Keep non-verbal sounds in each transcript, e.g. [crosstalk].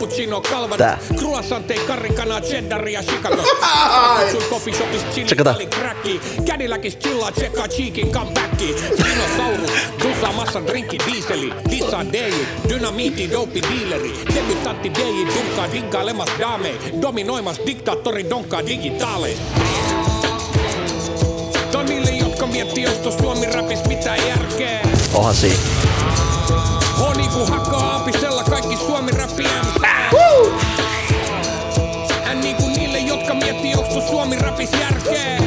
cappuccino kalvanas, croissante, karrikana, cheddaria, Chicago. [laughs] Kutsun coffee shopis chili, tali, cracki. Cadillacis chillaa, tsekkaa cheekin, comebacki. Dinosaurus, dusaa massan drinkki, diiseli. Dissaa DJ, dynamiitti, dope, dealeri. Debutantti DJ, dunkaa, diggailemas dame. Dominoimas diktaattori, donkaa digitaale. Tää on niille, jotka miettii, onko Suomi rapis mitään järkeä. Onhan siinä. Niinku hakkaa aapisella kaikki Suomi räppi MC. N niinku niille, jotka miettii, onko Suomi rapis järkeä.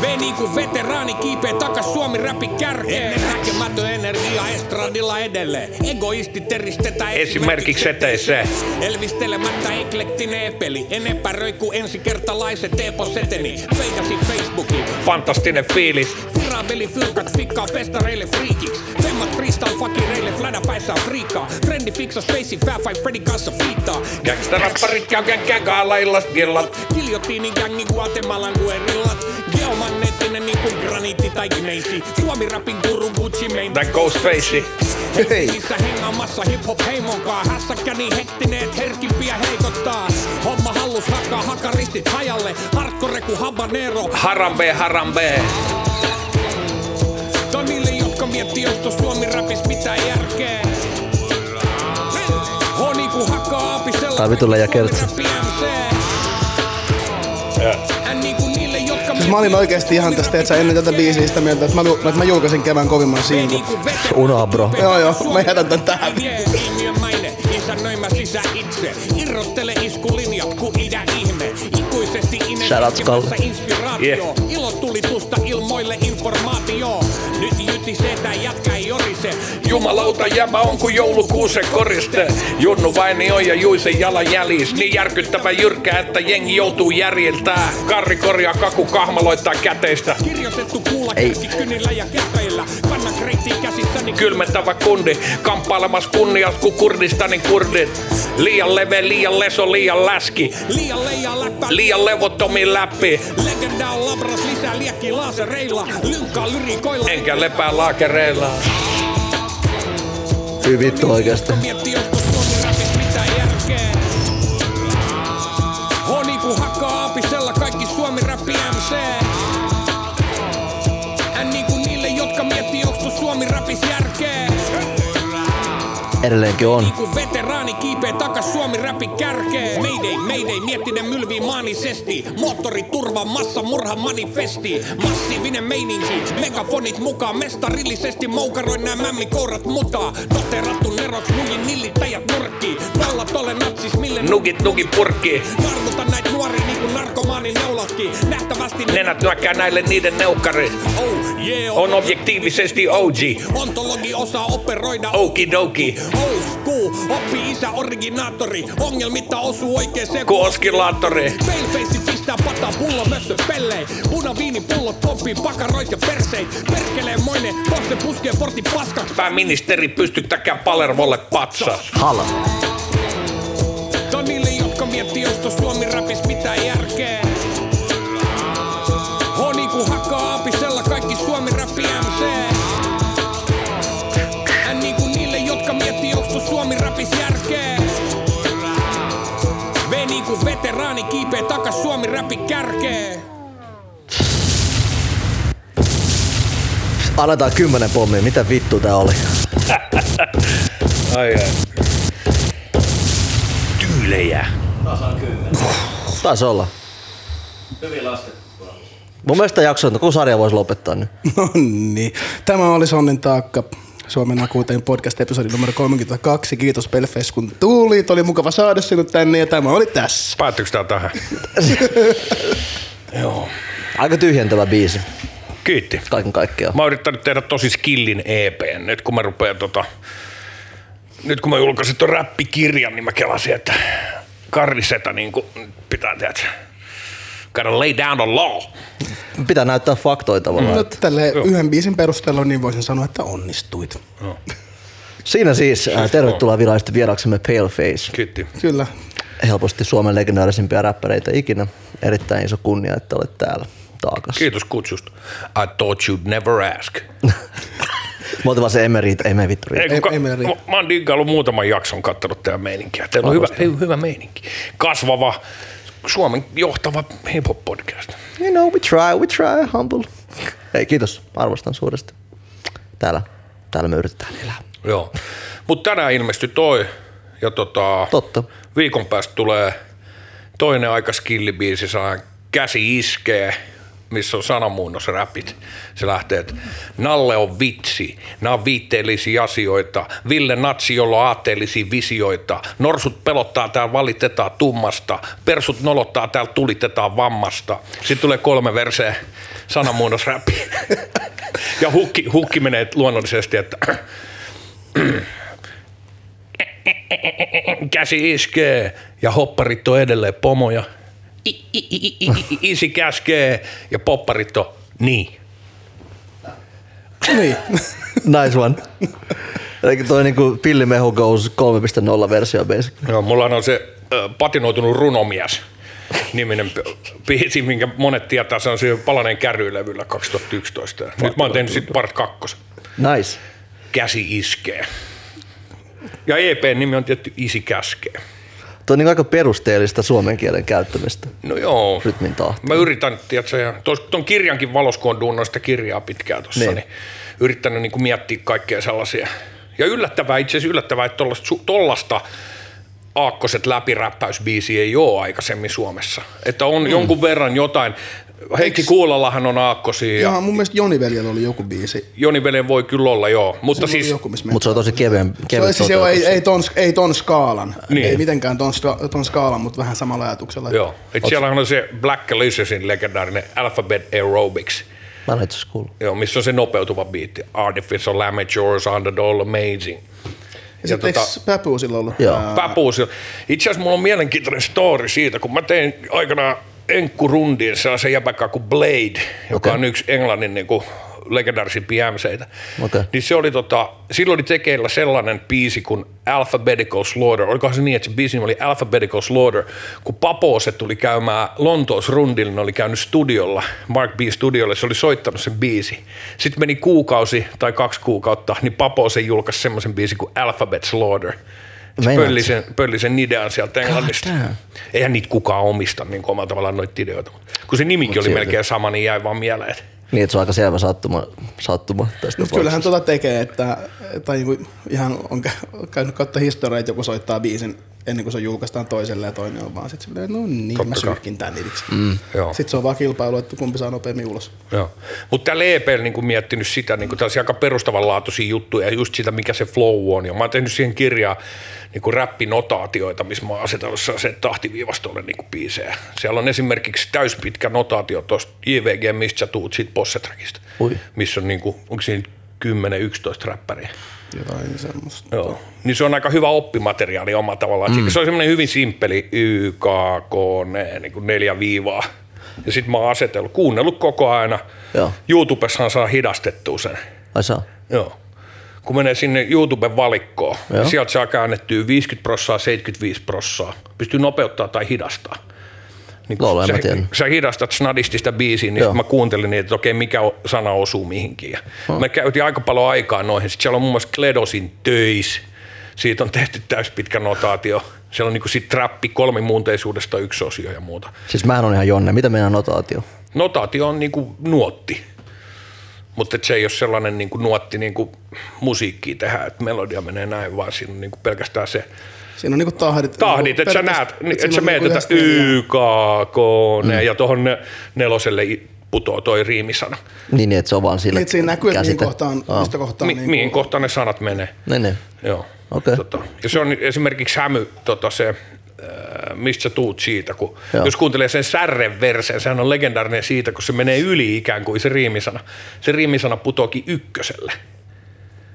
V niinku veteraani kiipee takas Suomi räpi kärkeen. Ennen näkemätön energia estradilla edelleen. Egoisti teristetään Esimerkiksi seteissä. Elvistelemättä eklektinen epeli. En epäröi kuin ensikertalaiset Teepo Seteni. Feikasi Facebookiin. Fantastinen fiilis. Firabeli fyrkat fikkaa festareille friikiks. Femmat freestyle fakireille flada päissä friikaa. Frendi fiksa spacey fat five Freddy kanssa fiittaa. Gangsterapparit käy gänkägaalla illas gillat. Giljotiinin gängi Guatemalan guerillat. Geomagneettinen niinku graniitti tai gneisi. Suomi rapin guru Gucci main. Tän Ghostface. Missä hengaamassa hip-hop heimonkaa Hässäkkä niin hektinen, et herkimpiä heikottaa Homma hallus hakkaa hakaristit hajalle Hardcore ku habanero Harambe, harambe. Miettii, onko Suomi rapis mitään järkeä H niinku hakkaa aapisella Tää vitulle ja kertsi. Niinku niille, jotka Siis mä olin oikeesti ihan tästä, että ennen tätä biisiä sitä mieltä, että mä, että mä julkaisin kevään kovimman singlun. Unoha, bro. Joo, joo, mä jätän tän tähän. Isännöimä sisä itse. Irrottele iskulinjat ku ihme. Ikuisesti inspiraatio. Yeah. Ilmoille informaatio. Nyt jytisee tää jätkä ei orise. Jumalauta jäbä on kuin joulukuusen koriste. Junnu Vainio ja Juisen jalan jäljis. Niin järkyttävä jyrkkä, että jengi joutuu järjeltää. Karri korjaa kaku kahmaloittaa käteistä. Kirjoitettu kuulla Ei. kynillä ja käpeillä. Kanna kreittiin käsissäni Kylmentävä kundi, kamppailemas kunnias kuin Kurdistanin kurdit. Liian leve, liian leso, liian läski. Liian leijaa läppää. Liian levottomin läpi. Legenda on labras lisää liekkiä lasereilla. Lynkkaa lyrikoilla. Enkä lepää laakereilla. Hyi vittu oikeesti. Edelleenkin on. Takas Suomi räpi kärkeen. Mayday, mayday, miettinen mylvii maanisesti. Moottori turva, massa murha manifesti. Massiivinen meininki, megafonit mukaan. Mestarillisesti moukaroin nää mämmikourat mutaa. Noterattu neroks, nujin nillittäjät nurkki. Pallat ole natsis, mille Nugit, nugit purkki. Narmuta näit nuoria niinku narkomaanin neulatkin. Nähtävästi Nenät nyökkää näille niiden neukkari. Oh, yeah, On objektiivisesti OG. Ontologi osaa operoida Okidoki. Old oppi isä originaattori Ongelmitta osuu oikeeseen Ku oskillaattori. Paleface pistää pataa pullo mössö pelleen Punaviini pullot pomppii pakaroit ja perseit Perkelee moinen, poste puskee portin paskaksi Pääministeri pystyttäkää Palermolle patsas. Hala. On niille, jotka miettii, onko Suomi rapis mitään rappi kärkeen Annetaan kymmenen pommia. Mitä vittu tää oli? Ai ai. Tyylejä. Taisi olla. Hyvin laskettu. Mun mielestä jakso, kun sarja voisi lopettaa nyt. [laughs] No niin. Tämä oli Sonnin taakka. Suomen akuuteen podcast-episodi numero 32. Kiitos Pelfes kun tulit. Oli mukava saada sinut tänne ja tämä oli tässä. Päättyykö tää tähän? [laughs] Joo. Aika tyhjentävä biisi. Kiitti. Kaiken kaikkiaan. Mä oon yrittänyt tehdä tosi skillin EPn. Nyt kun mä rupean tota... Nyt kun mä julkaisin ton räppikirjan, niin mä kelasin, että Karrisetä niin pitää tehdä. Gotta lay down the law. Pitää näyttää faktoja tavallaan. No, tälle yhden biisin perusteella niin voisin sanoa, että onnistuit. Siinä siis äh, tervetuloa virallisesti vieraksemme Paleface. Kiitti. Kyllä. Helposti Suomen legendaarisimpia räppäreitä ikinä. Erittäin iso kunnia, että olet täällä taakas. Kiitos kutsusta. I thought you'd never ask. [laughs] Mä otin vaan se Emerit, ei me vittu riitä. Ei, kun Ei- ka- mä, mä oon diggaillut muutaman jakson kattonut teidän meininkiä. Teillä on hyvä, hyvä meininki. Kasvava, Suomen johtava hip-hop podcast. You know, we try, we try, humble. Ei, kiitos. Arvostan suuresti. Täällä, täällä me yritetään elää. Joo. Mutta tänään ilmestyi toi. Ja tota, Totta. viikon päästä tulee toinen aika skillibiisi, saa käsi iskee, missä on sanamuunnos räpit. Se lähtee, että Nalle on vitsi, nämä on viitteellisiä asioita. Ville Natsi, jolla on aatteellisia visioita. Norsut pelottaa täällä valitetaan tummasta. Persut nolottaa täällä tulitetaan vammasta. Sitten tulee kolme verseä sanamuunnos räppi. Ja hukki, hukki menee luonnollisesti, että käsi iskee ja hopparit on edelleen pomoja. I, i, i, i, i, i, isi käskee ja popparit on niin. niin. [laughs] Nice one. Eli toi niinku Pillimehu Goes 3.0 versio basic. Joo, mulla on se äh, patinoitunut runomies niminen bi- biisi, minkä monet tietää, se on se Palaneen kärrylevyllä 2011. Ja Nyt mä oon tehnyt sitten part kakkosen. Nice. Käsi iskee. Ja EPn nimi on tietty Isi käskee. Toi on niinku aika perusteellista suomen kielen käyttämistä. No joo. Rytmin tahti. Mä yritän, tiedätkö, ja ton kirjankin valossa, kun on sitä kirjaa pitkään tuossa, niin. Niin. niin yrittänyt niin miettiä kaikkea sellaisia. Ja yllättävää, itse asiassa yllättävää, että tollasta, aakkoset läpiräppäysbiisiä ei ole aikaisemmin Suomessa. Että on mm. jonkun verran jotain. Heikki Kuulallahan on aakkosia ja Ja mun mielestä Joni Veljellä oli joku biisi. Joni Velen voi kyllä olla, joo. Mutta Siis, siis, Mutta se on tosi kevyen, se, kevyt on, siis se on, ei, ei, ton, ei ton skaalan, Niin. ei mitenkään ton, ton skaalan, mutta vähän samalla ajatuksella. joo. Et siellä on se Black Aliciousin legendaarinen Alphabet Aerobics. Mä en itse kuullut. Joo, missä on se nopeutuva biitti. Artificial Amateurs, Underdog, Amazing. Ja sitten tota- ollut? Joo. Itse asiassa mulla on mielenkiintoinen story siitä, kun mä tein aikanaan Enkku Rundin sellaisen jäbäkää kuin Blade, joka Okei. on yksi Englannin niin kuin legendaarisimpia MCitä. Okei. Niin se oli tota, silloin oli tekeillä sellainen biisi kuin Alphabetical Slaughter. Olikohan se niin, että se biisi oli Alphabetical Slaughter. Kun Papose tuli käymään Lontoos rundille, ne oli käynyt studiolla, Mark B. studiolle, se oli soittanut sen biisi. Sitten meni kuukausi tai kaksi kuukautta, niin Papose julkaisi semmoisen biisin kuin Alphabet Slaughter. Se Meinaat pölli sä? sen, pölli sen idean sieltä Englannista. Eihän niitä kukaan omista niin omalla tavallaan noita ideoita. Kun se nimikin Mut oli silti. melkein sama, niin jäi vaan mieleen. Niin, että se on aika selvä sattuma, sattuma tästä Mutta kyllähän tuota tekee, että tai niinku ihan on kä- käynyt kautta historiaa, että joku soittaa biisin ennen kuin se julkaistaan toiselle ja toinen on vaan sitten no niin, Totta mä syyhkin tän iriksi. Mm. Joo. Sitten se on vaan kilpailu, että kumpi saa nopeammin ulos. Joo. Mutta täällä EPL niin miettinyt sitä, niin tällaisia aika perustavanlaatuisia juttuja ja just sitä, mikä se flow on. Ja mä oon tehnyt siihen kirjaa niin räppinotaatioita, missä mä oon asetellut se tahtiviivastolle niin biisejä. Siellä on esimerkiksi täyspitkä notaatio tuosta JVG, mistä sä tuut siitä Possetrakista, Ui. missä on niin kuin, onko siinä 10-11 räppäriä. Jotain semmoista. Joo. Niin se on aika hyvä oppimateriaali omalla tavallaan. Mm. Se on semmoinen hyvin simppeli Y, K, K, ne, niin kuin neljä viivaa. Ja sitten mä oon asetellut, kuunnellut koko aina. Joo. YouTubessahan saa hidastettua sen. Ai saa. Joo. Kun menee sinne YouTuben valikkoon, Joo. niin sieltä saa käännettyä 50 prossaa, 75 prossaa. Pystyy nopeuttaa tai hidastaa. Niin en sä, mä sä hidastat snadisti sitä biisiä, niin mä kuuntelin niin, että okei, mikä sana osuu mihinkin. Ja Me käytiin aika paljon aikaa noihin. Sitten siellä on muun muassa Kledosin töis. Siitä on tehty täyspitkä notaatio. Siellä on niinku sit trappi kolmimuunteisuudesta yksi osio ja muuta. Siis mähän on ihan Jonne. Mitä meidän notaatio? Notaatio on niinku nuotti, mutta se ei ole sellainen niinku nuotti niinku musiikkia tehdä, että melodia menee näin, vaan siinä on niinku pelkästään se Siinä on niinku tahdit. tahdit, että sä näet, niin, että siinä sä meet, niinku että yhdestä neljään. Y, K, K, ne, ja tuohon ne, neloselle putoo toi riimisana. Niin, niin, että se on vaan sillä Niin, että siinä näkyy, että mihin kohtaan, Aa. mistä kohtaan Mi- niinku- mihin kohtaan ne sanat menee. Niin, niin. Joo. Okei. Tota, ja se on esimerkiksi hämy, tota se, äh, mistä sä tuut siitä, kun Joo. jos kuuntelee sen särren verseen, sehän on legendaarinen siitä, kun se menee yli ikään kuin se riimisana. Se riimisana putoakin ykköselle.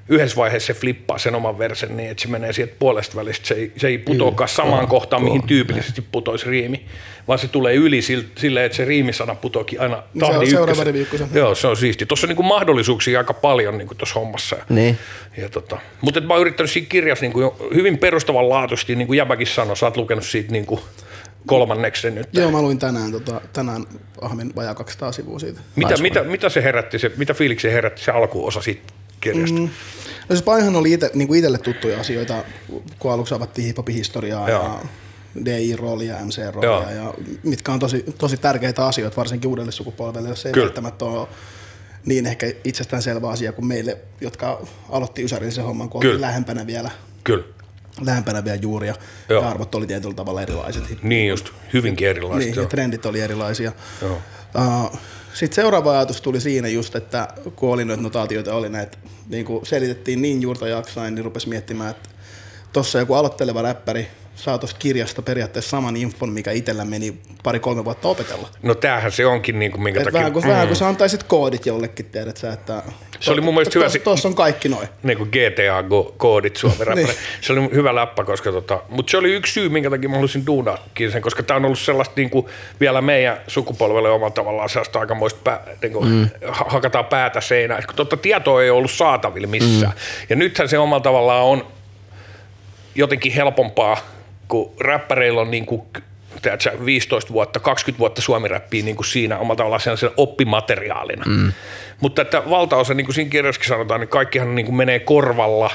Yhdessä vaiheessa se flippaa sen oman versen niin, että se menee sieltä puolesta välistä. Se ei, se ei putoakaan samaan kohtaan, mihin tyypillisesti putoisi riimi, vaan se tulee yli sil- silleen, että se riimisana putoakin aina Niin se on tahdin ykkösen. Joo, se on siisti. Tuossa on niinku mahdollisuuksia aika paljon niinku tuossa hommassa. Niin. Ja tota, mutta mä oon yrittänyt siinä kirjassa niin jo hyvin perustavanlaatuisesti, niin kuin Jäbäkin sanoi, sä oot lukenut siitä niin kuin kolmanneksen nyt. Joo, mä luin tänään, tota, tänään ahmin vajaa 200 sivua siitä. Mitä, mitä, mitä, se herätti, se, mitä fiiliksi se herätti se alkuosa siitä kirjasta. Mm. No se paihan oli ite, niin kuin itselle tuttuja asioita, kun aluksi avattiin hiphopin historiaa Joo. ja DI-roolia, MC-roolia, ja mitkä on tosi, tosi tärkeitä asioita, varsinkin uudelle sukupolvelle, jos ei Kyllä. välttämättä ole niin ehkä itsestäänselvä asia kuin meille, jotka aloitti Ysärillisen homman, kun Kyllä. lähempänä vielä, Kyllä. lähempänä vielä juuria, Joo. ja arvot oli tietyllä tavalla erilaiset. Niin just, hyvinkin erilaiset. Niin, ja trendit oli erilaisia. Joo. Uh, sitten seuraava ajatus tuli siinä just, että kun oli noita notaatioita, oli näitä, niin kuin selitettiin niin juurta jaksain, niin rupesi miettimään, että tuossa joku aloitteleva räppäri saa tuosta kirjasta periaatteessa saman infon, mikä itsellä meni pari-kolme vuotta opetella. No tämähän se onkin, niin kuin, minkä Et takia... vähän, kun, mm. vähän kun sä antaisit koodit jollekin, tiedät sä, että Se oli mun mielestä hyvä Tuossa on kaikki noin. [laughs] niin kuin GTA-koodit Suomen. Niin. Se oli hyvä läppä, koska tota, mutta se oli yksi syy, minkä takia mä halusin duunaakin sen, koska tämä on ollut sellaista niin kuin vielä meidän sukupolvelle omalla tavallaan sellaista aikamoista pää, niin kuin, mm. hakataan päätä seinään, kun totta tietoa ei ollut saatavilla missään. Mm. Ja nythän se omalla tavallaan on jotenkin helpompaa, kun räppäreillä on niin kuin, tiedätkö, 15 vuotta, 20 vuotta suomiräppiä niin kuin siinä omalla tavallaan sellaisena oppimateriaalina. Mm. Mutta että valtaosa, niin kuin siinä kirjassakin sanotaan, niin kaikkihan niin kuin menee korvalla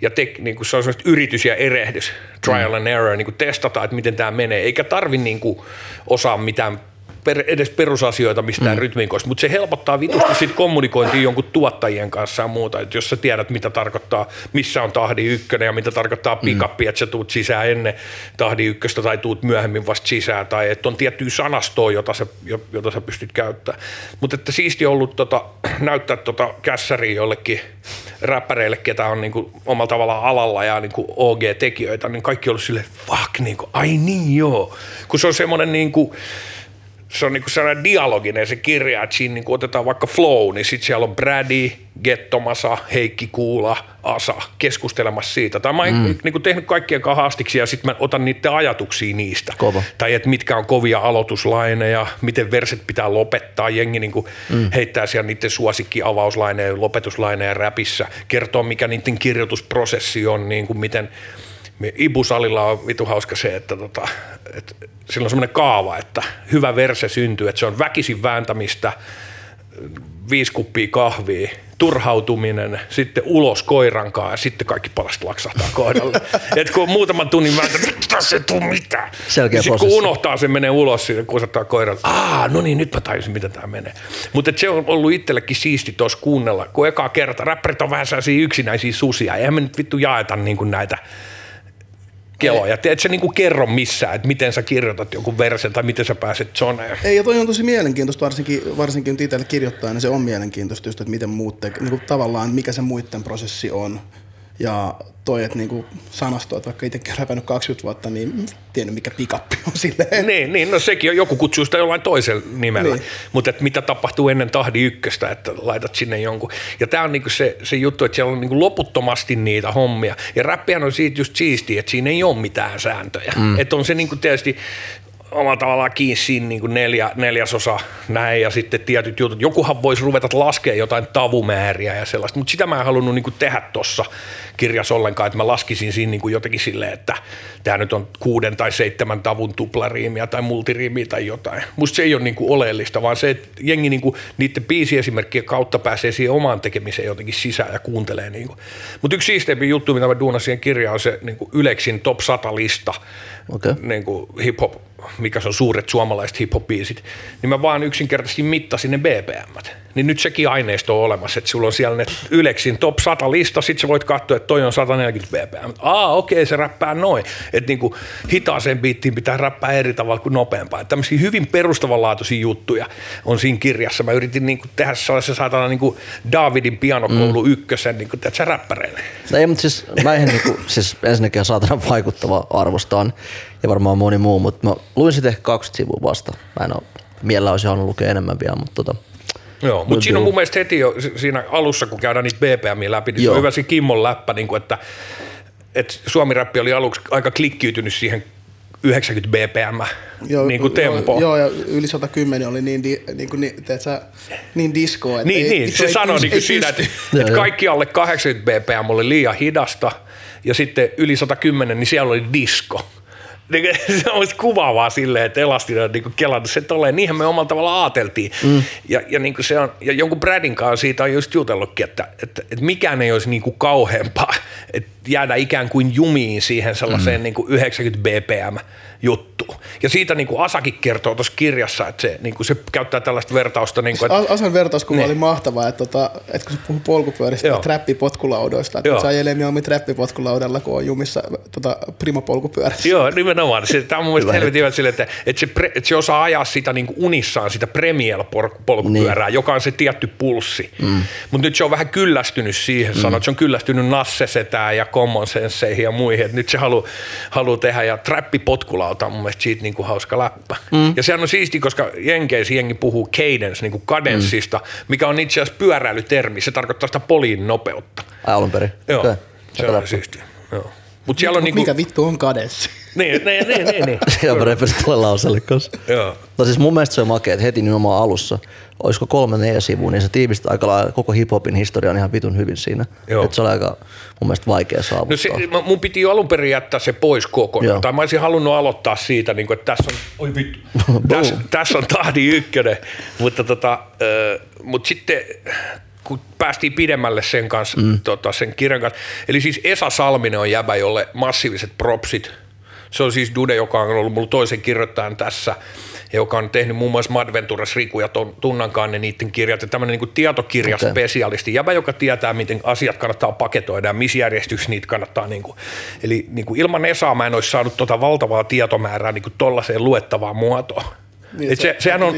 ja te, niin kuin se on sellaista yritys ja erehdys, trial and error, niin kuin testataan, että miten tämä menee, eikä tarvi niin kuin osaa mitään per, edes perusasioita mistään mm. rytmiikoista, mutta se helpottaa vitusti sit kommunikointia jonkun tuottajien kanssa ja muuta, että jos sä tiedät, mitä tarkoittaa, missä on tahdi ykkönen ja mitä tarkoittaa pikappi, mm. että sä tuut sisään ennen tahdi ykköstä tai tuut myöhemmin vasta sisään, tai että on tiettyä sanastoa, jota sä, jo- jota sä pystyt käyttämään. Mutta että siisti on ollut tota, [clears throat] näyttää tota kässäriä jollekin räppäreille, ketä on niinku omalla tavallaan alalla ja niinku OG-tekijöitä, niin kaikki on ollut silleen, fuck, niinku, ai niin joo. Kun se on semmoinen niinku, se on niinku sellainen dialoginen se kirja, että siinä niinku otetaan vaikka flow, niin sitten siellä on Brady, Gettomasa, Heikki Kuula, Asa keskustelemassa siitä. Tai mä oon mm. niinku tehnyt kaikkien kanssa haastiksi ja sitten mä otan niiden ajatuksia niistä. Kova. Tai että mitkä on kovia aloituslaineja, miten verset pitää lopettaa. Jengi niinku mm. heittää siellä niiden suosikki avauslaineja, lopetuslaineja räpissä, kertoo mikä niiden kirjoitusprosessi on, niinku miten me- Ibu-salilla on vitu hauska se, että tota, et sillä on semmoinen kaava, että hyvä verse syntyy, että se on väkisin vääntämistä, viisi kuppia kahvia, turhautuminen, sitten ulos koirankaan ja sitten kaikki palast laksahtaa kohdalle. [laughs] Et kun on muutaman tunnin vääntä, tässä ei tule mitään. Selkeä Ja sit kun unohtaa, se menee ulos siitä, kun osattaa koiralle. Aa, no niin, nyt mä tajusin, miten tämä menee. Mutta se on ollut itsellekin siisti tuossa kuunnella, kun eka kerta, räppärit on vähän sellaisia yksinäisiä susia. Eihän me nyt vittu jaeta niin kuin näitä keloja. Te et sä niinku kerro missään, että miten sä kirjoitat jonkun versen tai miten sä pääset zoneen. Ei, ja toi on tosi mielenkiintoista, varsinkin, varsinkin nyt itselle kirjoittaa, niin se on mielenkiintoista just, että miten muut tekee, niin kuin tavallaan mikä se muiden prosessi on. Ja toi, että niin kuin sanasto, että vaikka itsekin olen räpännyt 20 vuotta, niin tiennyt mikä pikappi on silleen. Niin, niin, no sekin on, joku kutsuu sitä jollain toisella nimellä, Niin. mutta että mitä tapahtuu ennen tahdi ykköstä, että laitat sinne jonkun. Ja tämä on niinku se, se juttu, että siellä on niinku loputtomasti niitä hommia. Ja räppihän on siitä just siistiä, että siinä ei ole mitään sääntöjä. Mm. Että on se niinku tietysti omalla tavallaan kiinni siinä niin kuin neljä, neljäsosa näin ja sitten tietyt jutut. Jokuhan voisi ruveta laskea jotain tavumääriä ja sellaista, mutta sitä mä en halunnut niin kuin tehdä tuossa kirjassa ollenkaan, että mä laskisin siinä niin kuin jotenkin silleen, että tämä nyt on kuuden tai seitsemän tavun tuplariimiä tai multiriimiä tai jotain. Musta se ei ole niin kuin oleellista, vaan se, että jengi niin kuin niiden biisiesimerkkien kautta pääsee siihen omaan tekemiseen jotenkin sisään ja kuuntelee. Niin. Mutta yksi siisteimpi juttu, mitä mä duunasin kirjaan, on se niin kuin Yleksin top 100 lista Okei. niin kuin hip-hop, mikä se on suuret suomalaiset hip-hop-biisit, niin mä vaan yksinkertaisesti mittasin ne BPM. Niin nyt sekin aineisto on olemassa, että sulla on siellä ne Yleksin top 100 lista, sit sä voit katsoa, että toi on 140 BPM. Aa, okei, se räppää noin. Että niin kuin hitaaseen biittiin pitää räppää eri tavalla kuin nopeampaa. Että tämmöisiä hyvin perustavanlaatuisia juttuja on siinä kirjassa. Mä yritin niin kuin tehdä sellaisen saatana niin kuin Davidin pianokoulu mm. ykkösen, niin kuin, tiedätkö, räppäreille. No ei, mutta siis mä en niinku, siis ensinnäkin saatana vaikuttava arvostaan ja varmaan moni muu, mutta mä luin sitten ehkä 20 sivua vasta. Mä en ole, mielellä olisi halunnut lukea enemmän vielä, mutta tota, Joo, mutta siinä on mun mielestä heti jo si- siinä alussa, kun käydään niitä BPMiä läpi, niin se Joo. on hyvä se Kimmon läppä, niin kuin, että, että Suomi-räppi oli aluksi aika klikkiytynyt siihen 90 BPM niin kuin tempo. Joo, joo, ja yli 110 oli niin, di, niin, kuin, niin, teet sä, niin disco, että Niin, ei, niin se ei sanoi niin siinä, että. Joo, että joo. kaikki alle 80 BPM oli liian hidasta ja sitten yli 110, niin siellä oli disco. Niin, [laughs] se olisi kuvaavaa silleen, että Elastin on niin kelannut se tolleen. Niinhän me omalla tavalla ajateltiin. Mm. Ja, ja, niin se on, ja jonkun Bradin kanssa siitä on just jutellutkin, että, että, että mikään ei olisi niin kuin kauheampaa, [laughs] että jäädä ikään kuin jumiin siihen sellaiseen mm. niin kuin 90 bpm juttu. Ja siitä niin kuin Asakin kertoo tuossa kirjassa, että se, niin kuin se käyttää tällaista vertausta. Niin kuin, että, Asan vertauskuva niin. oli mahtava, että, tota, että kun se puhuu polkupyöristä ja trappipotkulaudasta, että saa ajelee mieluummin trappipotkulaudeella, kun on jumissa tota, primapolkupyörässä. Joo, nimenomaan. Se, tämä on mun mielestä helvetin hyvä sille, että, että, se, pre, että se osaa ajaa sitä niin kuin unissaan, sitä premier-polkupyörää, niin. joka on se tietty pulssi. Mm. Mutta nyt se on vähän kyllästynyt siihen, mm. sanoo, että se on kyllästynyt nassesetään ja common senseihin ja muihin, että nyt se haluaa halu tehdä ja trappipotkula on mun mielestä siitä niin kuin hauska läppä. Mm. Ja sehän on siisti, koska Jenkeissä jengi puhuu cadence, niin kuin kadenssista, mm. mikä on itse asiassa pyöräilytermi, se tarkoittaa sitä poliin nopeutta. Ai alun perin? Joo, okay. se on siisti. Joo. Mut siellä on Mut niinku... Mikä vittu on kadenssi? [laughs] niin, niin, niin, niin. niin. Joo, parempi tuolle lauseelle kanssa. Joo. No siis mun mielestä se on makea, että heti nimenomaan alussa, olisiko kolme neljä sivua, niin se tiivistää aika lailla koko hiphopin historian ihan vitun hyvin siinä. Joo. Että se on aika mun mielestä vaikea saavuttaa. No se, mun piti jo alun perin jättää se pois kokonaan. Joo. Tai mä olisin halunnut aloittaa siitä, niin kuin, että tässä on, oi vittu, [laughs] tässä, tässä on tahdi ykkönen. Mutta tota, äh, mut sitten kun päästiin pidemmälle sen kanssa, mm. tota, sen kirjan kanssa. Eli siis Esa Salminen on jäbä, jolle massiiviset propsit. Se on siis Dude, joka on ollut mulla toisen kirjoittajan tässä, joka on tehnyt muun muassa Madventuras Riku ja Tunnankaan ne niiden kirjat. Ja tämmöinen niin tietokirjaspesialisti, okay. jäbä, joka tietää, miten asiat kannattaa paketoida ja missä järjestyksessä niitä kannattaa. Niin kuin, eli niin kuin ilman Esaa mä en olisi saanut tota valtavaa tietomäärää niin tollaiseen luettavaan muotoon. Niin, Et se, sehän on,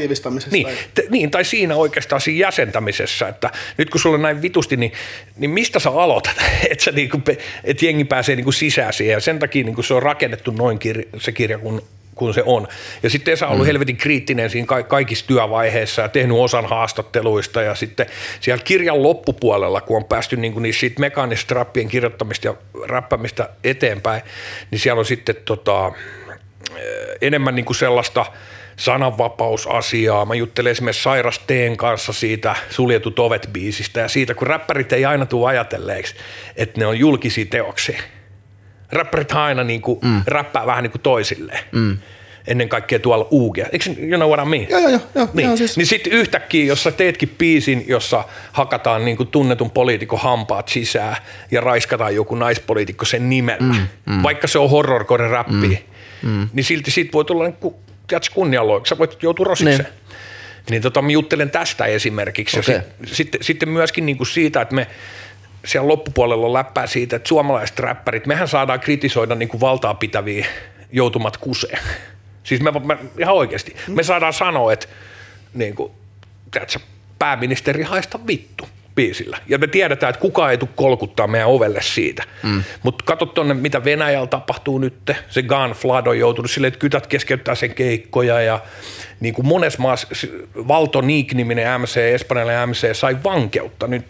niin, tai... niin, tai siinä oikeastaan siinä jäsentämisessä, että nyt kun sulla on näin vitusti, niin, niin mistä sä aloitat, [laughs] että sä niinku, et jengi pääsee niinku sisään siihen, ja sen takia niinku se on rakennettu noin kirja, se kirja, kun kun se on. Ja sitten Esa on ollut mm. helvetin kriittinen siinä ka- kaikissa työvaiheissa ja tehnyt osan haastatteluista ja sitten siellä kirjan loppupuolella, kun on päästy niin kuin niistä siitä mekaanista rappien kirjoittamista ja räppämistä eteenpäin, niin siellä on sitten tota, enemmän niin kuin sellaista – sananvapausasiaa. Mä juttelen esimerkiksi Sairas Teen kanssa siitä suljetut ovet-biisistä ja siitä, kun räppärit ei aina tule ajatelleeksi, että ne on julkisia teoksia. Räppärit aina niin kuin mm. räppää vähän niin kuin toisilleen. Mm ennen kaikkea tuolla UG. Eikö you know what I mean? Joo, joo, joo. joo, niin. siis. niin sitten yhtäkkiä, jos sä teetkin biisin, jossa hakataan niin kuin tunnetun poliitikon hampaat sisään ja raiskataan joku naispoliitikko sen nimellä, mm, mm. vaikka se on horrorcore räppi, mm, mm. niin silti siitä voi tulla niin tiedätkö, kunnianloiksi, sä voit joutua rosikseen. Niin. niin tota, mä juttelen tästä esimerkiksi. Okay. Ja sit, sitten, sitten myöskin niin kuin siitä, että me siellä loppupuolella on läppää siitä, että suomalaiset räppärit, mehän saadaan kritisoida niin kuin valtaa pitäviä joutumat kuseen. Siis me, me ihan oikeasti. Me saadaan sanoa, että niin kuin, tiedätkö, pääministeri haista vittu biisillä. Ja me tiedetään, että kukaan ei tule kolkuttaa meidän ovelle siitä. Mm. Mutta katso tuonne, mitä Venäjällä tapahtuu nyt. Se Gun Flood on joutunut silleen, että kytät keskeyttää sen keikkoja ja niin kuin monessa maassa Valto Niik-niminen MC, espanjalainen MC, sai vankeutta nyt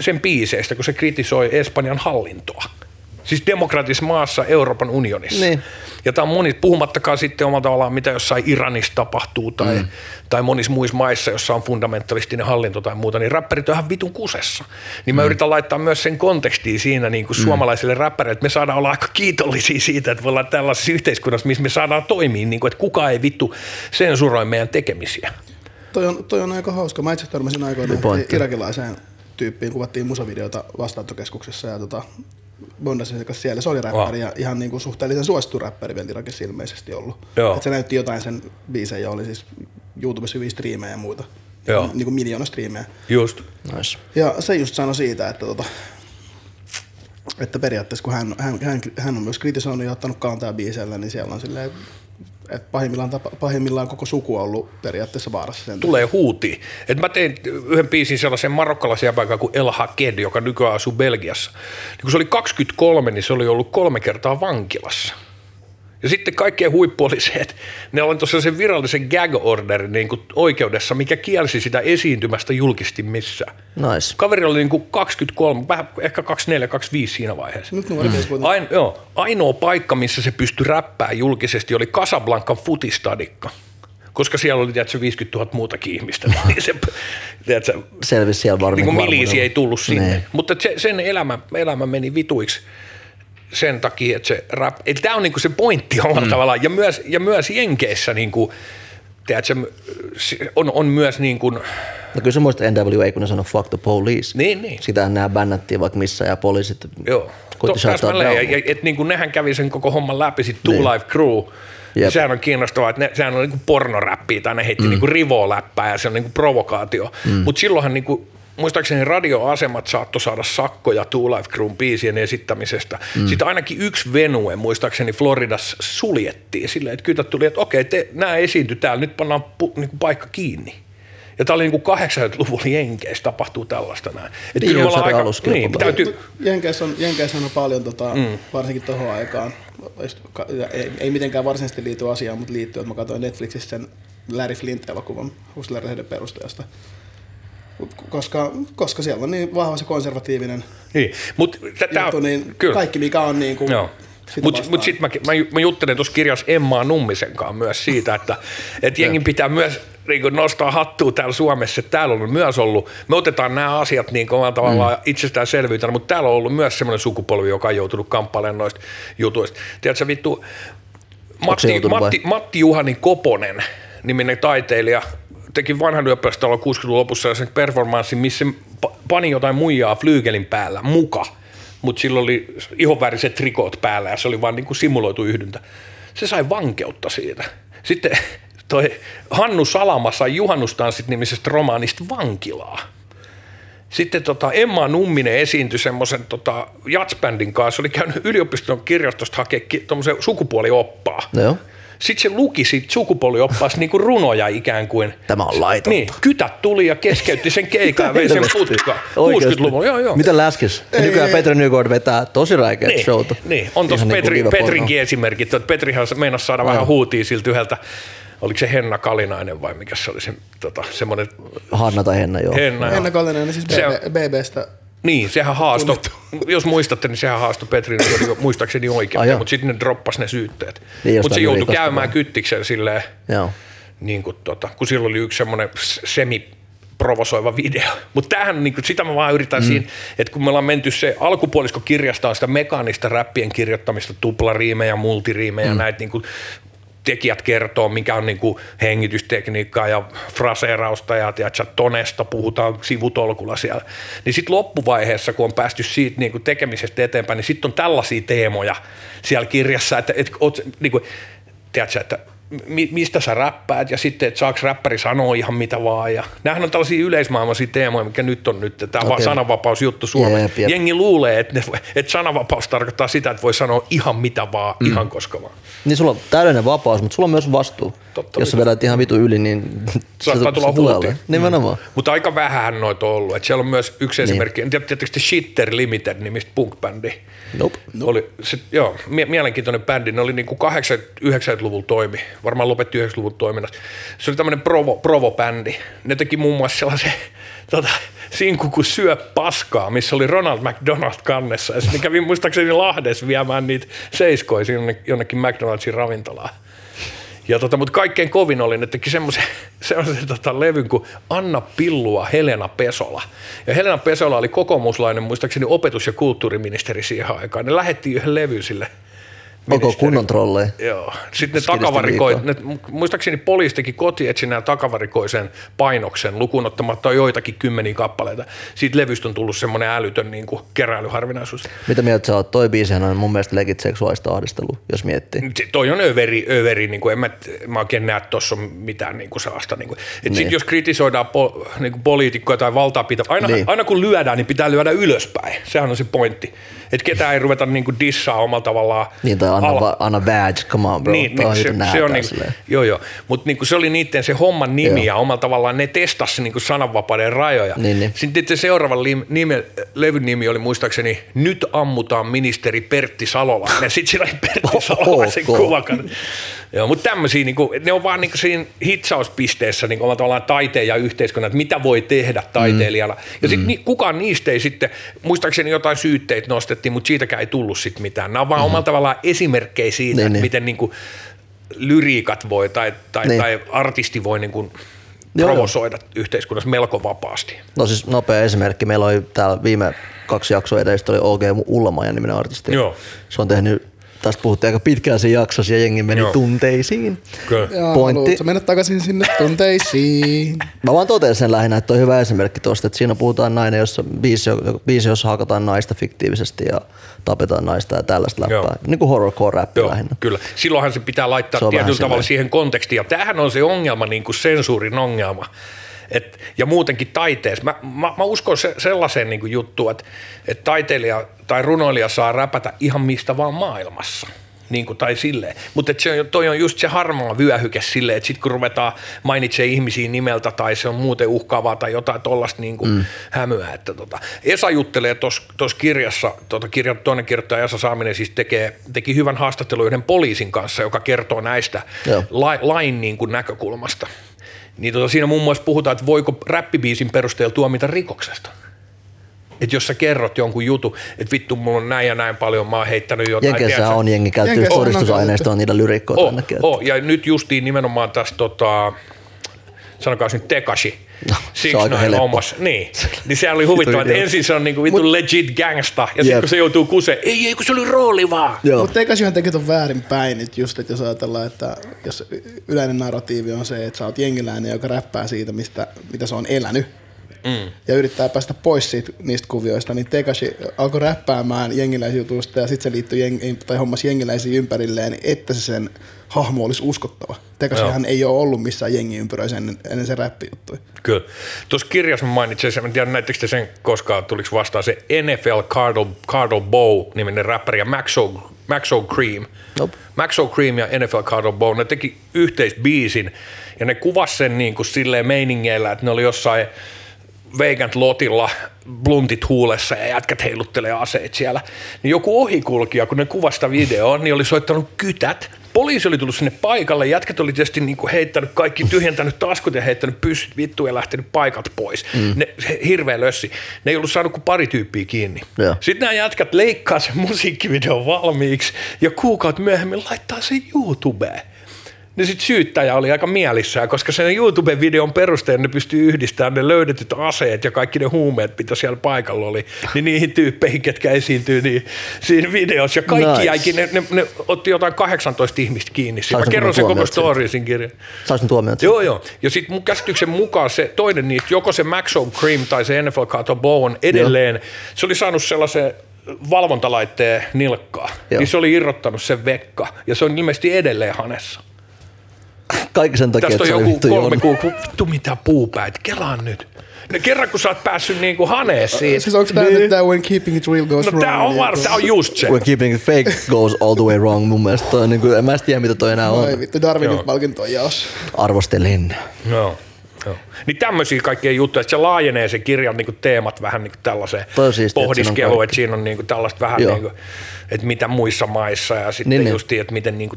sen biiseistä, kun se kritisoi Espanjan hallintoa. Siis demokraattisessa maassa Euroopan unionissa. Niin. Ja tämä on moni, puhumattakaan sitten omalla tavallaan, mitä jossain Iranissa tapahtuu tai, mm. tai monissa muissa maissa, jossa on fundamentalistinen hallinto tai muuta, niin räppärit on ihan vitun kusessa. Niin mä mm. yritän laittaa myös sen kontekstiin siinä niin kuin mm. suomalaisille räppäreille, että me saadaan olla aika kiitollisia siitä, että me ollaan tällaisessa yhteiskunnassa, missä me saadaan toimia, niin kuin, että kukaan ei vittu sensuroi meidän tekemisiä. Toi on, toi on aika hauska. Mä itse törmäsin aikoinaan irakilaiseen tyyppiin, kuvattiin musavideota vastaanottokeskuksessa ja tota, bondasin kanssa siellä. Se oli räppäri wow. ja ihan niin kuin suhteellisen suosittu räppäri vielä Irakissa ilmeisesti ollut. Joo. Et se näytti jotain sen biisejä ja oli siis YouTubessa hyviä striimejä ja muuta. Joo. Niin kuin miljoona striimejä. Just. Nice. Ja se just sanoi siitä, että, tota, että periaatteessa kun hän, hän, hän, hän on myös kritisoinut ja ottanut kantaa biisellä, niin siellä on silleen, et pahimmillaan, pahimmillaan koko suku on ollut periaatteessa vaarassa. Sen Tulee huuti. Et mä tein yhden biisin sellaisen marokkalaisen paikan kuin El Haked, joka nykyään asuu Belgiassa. Niin kun se oli 23, niin se oli ollut kolme kertaa vankilassa. Ja sitten kaikkein huippu oli se, että ne tuossa sen virallisen gag orderin niin kuin oikeudessa, mikä kielsi sitä esiintymästä julkisesti missään. Nice. Kaveri oli niin kuin 23, vähän ehkä 24, 25 siinä vaiheessa. Nyt mm. Ain, joo, ainoa paikka, missä se pystyi räppää julkisesti, oli Casablancan futistadikka koska siellä oli tiedätkö, 50 000 muutakin ihmistä. [laughs] niin se, tiedätkö, Selvisi siellä varmaan. Niin kuin milisi ei tullut sinne. Ne. Mutta se, sen elämä, elämä meni vituiksi sen takia, että se rap, eli tämä on niinku se pointti omalla mm. tavallaan, ja myös, ja myös Jenkeissä niinku, tiedätkö, se on, on myös niin kuin, No kyllä sä muistat NWA, kun ne sanoi fuck the police. Niin, niin. Sitähän nämä bännättiin vaikka missä ja poliisit joo, koitti down. ja, ja, et niin kuin nehän kävi sen koko homman läpi, sit Two Niin. Life Crew, Jep. Sehän on kiinnostavaa, että ne, sehän on niinku pornoräppiä tai ne heitti mm. niinku rivoa läppää ja se on niinku provokaatio. Mm. Mutta silloinhan niinku, muistaakseni radioasemat saattoi saada sakkoja Two Life Crewn biisien esittämisestä. Mm. Sitten ainakin yksi venue, muistaakseni Floridassa suljettiin silleen, että kytät tuli, että okei, te, nämä esiintyi täällä, nyt pannaan pu, niinku paikka kiinni. Ja tämä oli niinku 80-luvulla Jenkeissä tapahtuu tällaista näin. Et Niin, kyllä me aika, niin, täytyy, Jenkeissä on, Jenkeissä on paljon, tota, mm. varsinkin tuohon aikaan, ei, ei mitenkään varsinaisesti liity asiaan, mutta liittyy, että mä katsoin Netflixissä sen Larry Flint-elokuvan Hustlereiden perustajasta. Koska, koska siellä on niin vahva se konservatiivinen niin. Mut, tää, juttu, niin kyllä. kaikki mikä on niin kuin Joo. Mutta mut sitten mä, mä, mä juttelen tuossa kirjassa Emmaa Nummisen kanssa myös siitä, että et jengin pitää myös niin nostaa hattua täällä Suomessa, että täällä on myös ollut, me otetaan nämä asiat niin kuin tavallaan mm. itsestäänselvyytenä, mutta täällä on ollut myös semmoinen sukupolvi, joka on joutunut kamppailemaan noista jutuista. Tiedätkö vittu, Matti, vai? Matti, Matti Juhani Koponen, niminen taiteilija, teki vanhan yliopistolla 60-luvun lopussa sellaisen performanssin, missä pani jotain muijaa flyygelin päällä, muka, mutta sillä oli ihonväriset trikot päällä ja se oli vaan niin kuin simuloitu yhdyntä. Se sai vankeutta siitä. Sitten toi Hannu Salama sai Juhannustanssit nimisestä romaanista vankilaa. Sitten tota Emma Numminen esiintyi semmoisen tota, jatsbändin kanssa. Se oli käynyt yliopiston kirjastosta hakemaan sukupuolioppaa. No. Sitten se luki siitä sukupuolioppaasta niinku runoja ikään kuin. Tämä on laitonta. Niin, kytät tuli ja keskeytti sen keikan ja vei sen putkaan. Oikeesti? 60-luvulla, joo joo. Miten läskis? Nykyään Petri Nygård vetää tosi räikeät Niin, showta. niin, on tuossa niinku Petri, Porno. Petrinkin esimerkit. että Petrihan meinasi saada vähän huutia siltä yhdeltä, oliko se Henna Kalinainen vai mikä se oli se, tota, semmoinen Hanna tai Henna, joo. Henna. joo. Enna Kallinen, siis Se on- BB, BBstä. Niin, sehän haasto, jos muistatte, niin sehän haasto Petrin muistaakseni oikein, joo. mutta sitten ne droppas ne syytteet. Niin, mutta se joutui käymään kyttiksen silleen, Joo. niin kuin tota, kun silloin oli yksi semmoinen semi provosoiva video. Mutta tämähän, niin sitä mä vaan yritän mm. siinä, että kun me ollaan menty se alkupuolisko kirjasta on sitä mekaanista räppien kirjoittamista, tuplariimejä, multiriimejä, mm. näitä niin kuin tekijät kertoo, mikä on niin kuin hengitystekniikkaa ja fraseerausta ja tiedätkö, tonesta puhutaan sivutolkulla siellä. Niin sitten loppuvaiheessa, kun on päästy siitä niin kuin tekemisestä eteenpäin, niin sitten on tällaisia teemoja siellä kirjassa, että, että, oot, niin kuin, tiedätkö, että mi- mistä sä räppäät ja sitten, että saako räppäri sanoa ihan mitä vaan. Ja nämähän on tällaisia yleismaailmaisia teemoja, mikä nyt on nyt. Tämä okay. sananvapausjuttu Suomeen. Jep, jep. Jengi luulee, että, ne, että sananvapaus tarkoittaa sitä, että voi sanoa ihan mitä vaan, mm. ihan koska vaan. Niin sulla on täydellinen vapaus, mutta sulla on myös vastuu. Totta Jos sä vedät ihan vitu yli, niin Saattaa tulla olemaan. Nimenomaan. Mutta aika vähän noita on ollut. Et siellä on myös yksi Niin. esimerkki, en tiedä, tiedättekö te Shitter Limited nimistä punk-bändi. Nope. Oli, se, joo, mie- mielenkiintoinen bändi. Ne oli niinku 80-90-luvulla toimi. Varmaan lopetti 90-luvun toiminnasta. Se oli tämmöinen provo, provo-bändi. Ne teki muun muassa sellaisen [laughs] tota, sinku kuin Syö paskaa, missä oli Ronald McDonald kannessa. Ja sitten ne kävi muistaakseni Lahdessa viemään niitä seiskoja sinne jonnekin McDonaldsin ravintolaan. Ja tota, mutta kaikkein kovin oli, ne teki semmoisen, [laughs] semmoisen tota, levyn kuin Anna Pillua Helena Pesola. Ja Helena Pesola oli kokoomuslainen, muistaakseni opetus- ja kulttuuriministeri siihen aikaan. Ne lähetti yhden levyn sille Ministerille. kunnon trolleja. Joo. Sitten ne takavarikoi, ne, muistaakseni poliisi teki kotietsinnän ja takavarikoisen painoksen lukuun ottamatta joitakin kymmeniä kappaleita. Siitä levystä on tullut semmoinen älytön niin kuin keräilyharvinaisuus. Mitä mieltä sä oot? Toi biisihän on mun mielestä legit seksuaalista ahdistelua, jos miettii. Se- toi on överi, överi niin kuin en mä, mä oikein näe, tuossa mitään niin kuin sellaista. Niin kuin. Et sit Niin. jos kritisoidaan po, niin kuin poliitikkoja tai valtaa pitää, aina, niin. aina kun lyödään, niin pitää lyödä ylöspäin. Sehän on se pointti. Että ketään ei ruveta niin kuin dissaa omalla tavallaan. Niin, tai anna, ala- anna badge, come on bro. niin, niin, se, se on niin, silleen. joo joo, mutta niin se oli niiden se homman nimi Joo. ja omalla tavallaan ne testasi niin sananvapauden rajoja. Niin, niin. Sitten se seuraava lim- nime, levyn nimi oli muistaakseni Nyt ammutaan ministeri Pertti Salolainen. Sitten siinä oli Pertti [laughs] Salolaisen ok. Joo, mutta tämmöisiä, niin kuin, ne on vaan niin siinä hitsauspisteessä niin omalla tavallaan taiteen ja yhteiskunnan, että mitä voi tehdä taiteilijana. Ja sitten mm. kukaan niistä ei sitten, muistaakseni jotain syytteitä nostettiin, mutta siitäkään ei tullut sitten mitään. Nämä on vaan mm. omalla tavallaan esimerkkejä siitä, Niin, että niin. miten niin kuin lyriikat voi tai, tai, Niin. tai artisti voi niin kuin Joo, provosoida yhteiskunnassa melko vapaasti. No siis nopea esimerkki. Meillä oli täällä viime kaksi jaksoa edellistä oli OG Ullama ja niminen artisti. Joo. Se on tehnyt, tästä puhuttiin aika pitkään siinä jaksossa ja jengi meni Joo. tunteisiin. Kyllä. Ja Pointti. haluatko mennä takaisin sinne tunteisiin? [laughs] Mä vaan totean sen lähinnä, että on hyvä esimerkki tuosta, että siinä puhutaan nainen, jossa biisi, biisi, jossa hakataan naista fiktiivisesti ja tapetaan naista ja tällaista Joo. läppää. Niin kuin horrorcore rappi Joo, lähinnä. kyllä. Silloinhan se pitää laittaa Se tietyllä tavalla siihen kontekstiin. Ja tämähän on se ongelma, niin kuin sensuurin ongelma. Et, ja muutenkin taiteessa. Mä, mä, mä uskon se, sellaiseen niin juttuun, että, että taiteilija tai runoilija saa räpätä ihan mistä vaan maailmassa. Niin kuin, tai silleen. Mutta se, on- toi on just se harmaa vyöhyke silleen, että sitten kun ruvetaan mainitsee ihmisiä nimeltä tai se on muuten uhkaavaa tai jotain tollasta niin kuin mm. hämyä. Että tota. Esa juttelee tuossa kirjassa, tota kirjan toinen kirjoittaja Esa Saaminen siis tekee, teki hyvän haastattelun yhden poliisin kanssa, joka kertoo näistä la, lain niin kuin näkökulmasta. Niin tota, siinä muun muassa puhutaan, että voiko räppibiisin perusteella tuomita rikoksesta. Että jos sä kerrot jonkun jutun, että vittu, mulla on näin ja näin paljon, mä oon heittänyt jotain. Jenkeissä on jengi käyttänyt on todistusaineistoa niitä lyrikkoja Oh, oh, ja nyt justiin nimenomaan tässä tota, sanokaa nyt Tekashi. No, Six se on aika Nine helppo. hommassa. Niin. niin se oli huvittava, että ensin se on niinku vittu legit gangsta, ja sitten kun se joutuu kuseen, ei, ei, kun se oli rooli vaan. Mutta Tekasihan teki ton väärin päin, että just, että jos ajatellaan, että jos yleinen narratiivi on se, että sä oot jengiläinen, joka räppää siitä, mistä, mitä se on elänyt, mm. ja yrittää päästä pois siitä, niistä kuvioista, niin Tekashi alkoi räppäämään jengiläisjutuista ja sitten se liittyi jengi, tai hommas jengiläisiä ympärilleen, että se sen hahmo olisi uskottava. Tekashihan ei ole ollut missään jengiympyröissä ennen, ennen se räppijuttuja. Kyllä. Tuossa kirjassa mä mainitsin en tiedä näittekö te sen koskaan, tuliko vastaan se NFL Cardo, Cardo Bow niminen räppäri ja Maxo, Maxo Cream. Nope. Maxo Cream ja NFL Cardo Bow, ne teki yhteisbiisin ja ne kuvas sen niin kuin silleen meiningeillä, että ne oli jossain Veigant Lotilla, bluntit huulessa ja jätkät heiluttelee aseet siellä. Niin joku ohikulkija, kun ne kuvasta videoa, niin oli soittanut kytät. Poliisi oli tullut sinne paikalle, jätkät oli tietysti niin kuin heittänyt kaikki, tyhjentänyt taskut ja heittänyt pyssyt vittuun ja lähtenyt paikat pois. Mm. Ne, hirveä lössi. Ne ei ollut saanut kuin pari tyyppiä kiinni. Joo. Sitten nämä jätkät leikkaa sen musiikkivideon valmiiksi ja kuukautta myöhemmin laittaa sen YouTubeen. Niin sitten syyttäjä oli aika mielissään, koska sen YouTube-videon perusteella ne pystyy yhdistämään ne löydetyt aseet ja kaikki ne huumeet, mitä siellä paikalla oli, niin niihin tyyppeihin, ketkä esiintyy niin, siinä videossa. Ja kaikki Nice. jäikin, ne, ne, ne, otti jotain 18 ihmistä kiinni. Mä kerron sen koko siinä kirjan. Saisi ne tuomiot? Joo, joo. Ja sitten mun käsityksen mukaan se toinen niistä, joko se Maxo Cream tai se NFL Kato Bow on edelleen, se oli saanut sellaisen valvontalaitteen nilkkaa, Joo. niin se oli irrottanut sen vekka, ja se on ilmeisesti edelleen hanessa. Kaikki sen takia, Tästä että on joku kolme kuukautta, vittu mitä puupäät, kelaan nyt. No kerran kun sä oot päässyt niinku haneen siitä, Siis onko tämä nyt tämä When Keeping It Real Goes no Wrong? tää on, niin var, tää on just se. When keeping it fake goes all the way wrong mun mielestä. Toi on niin kuin, en mä tiedä, mitä toi enää on. Oi vittu, Darwinin Joo. palkinto on jaossa. Arvostelen. Joo. Joo. Niin tämmöisiä kaikkia juttuja, että se laajenee se kirjan niinku teemat vähän niinku tällaiseen Toi on siistiä, että siinä on pohdiskeluun, että siinä on niinku tällaista vähän Joo. niinku, että mitä muissa maissa ja sitten Niin, niin, niin. justiin, että miten niinku,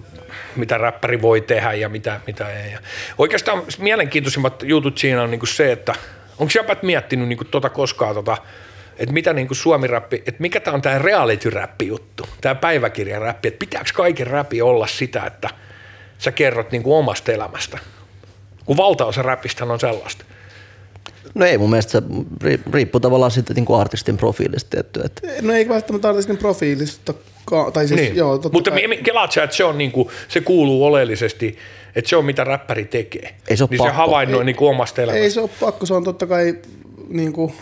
mitä räppäri voi tehdä ja mitä, mitä ei. Ja oikeastaan mielenkiintoisimmat jutut siinä on niinku se, että onko jäpät miettinyt niinku tota koskaan tota, että mitä niinku suomi-räppi, että mikä tämä on tämä reality-räppi juttu, tämä päiväkirjaräppi, että pitääkö kaiken räppi olla sitä, että sä kerrot niinku omasta elämästä, kun valtaosa räpistä on sellaista. No ei mun mielestä se ri- riippuu tavallaan sitten niin kuin artistin profiilista tietty. Että No ei välttämättä artistin profiilista, tai siis Niin. joo, totta Mutta kai. kelaat sä, että se, on niinku, se kuuluu oleellisesti, että se on mitä räppäri tekee. Ei se oo niin se pakko. havainnoi niinku omasta elämästä. Ei se ole pakko, se on totta kai niin kuin,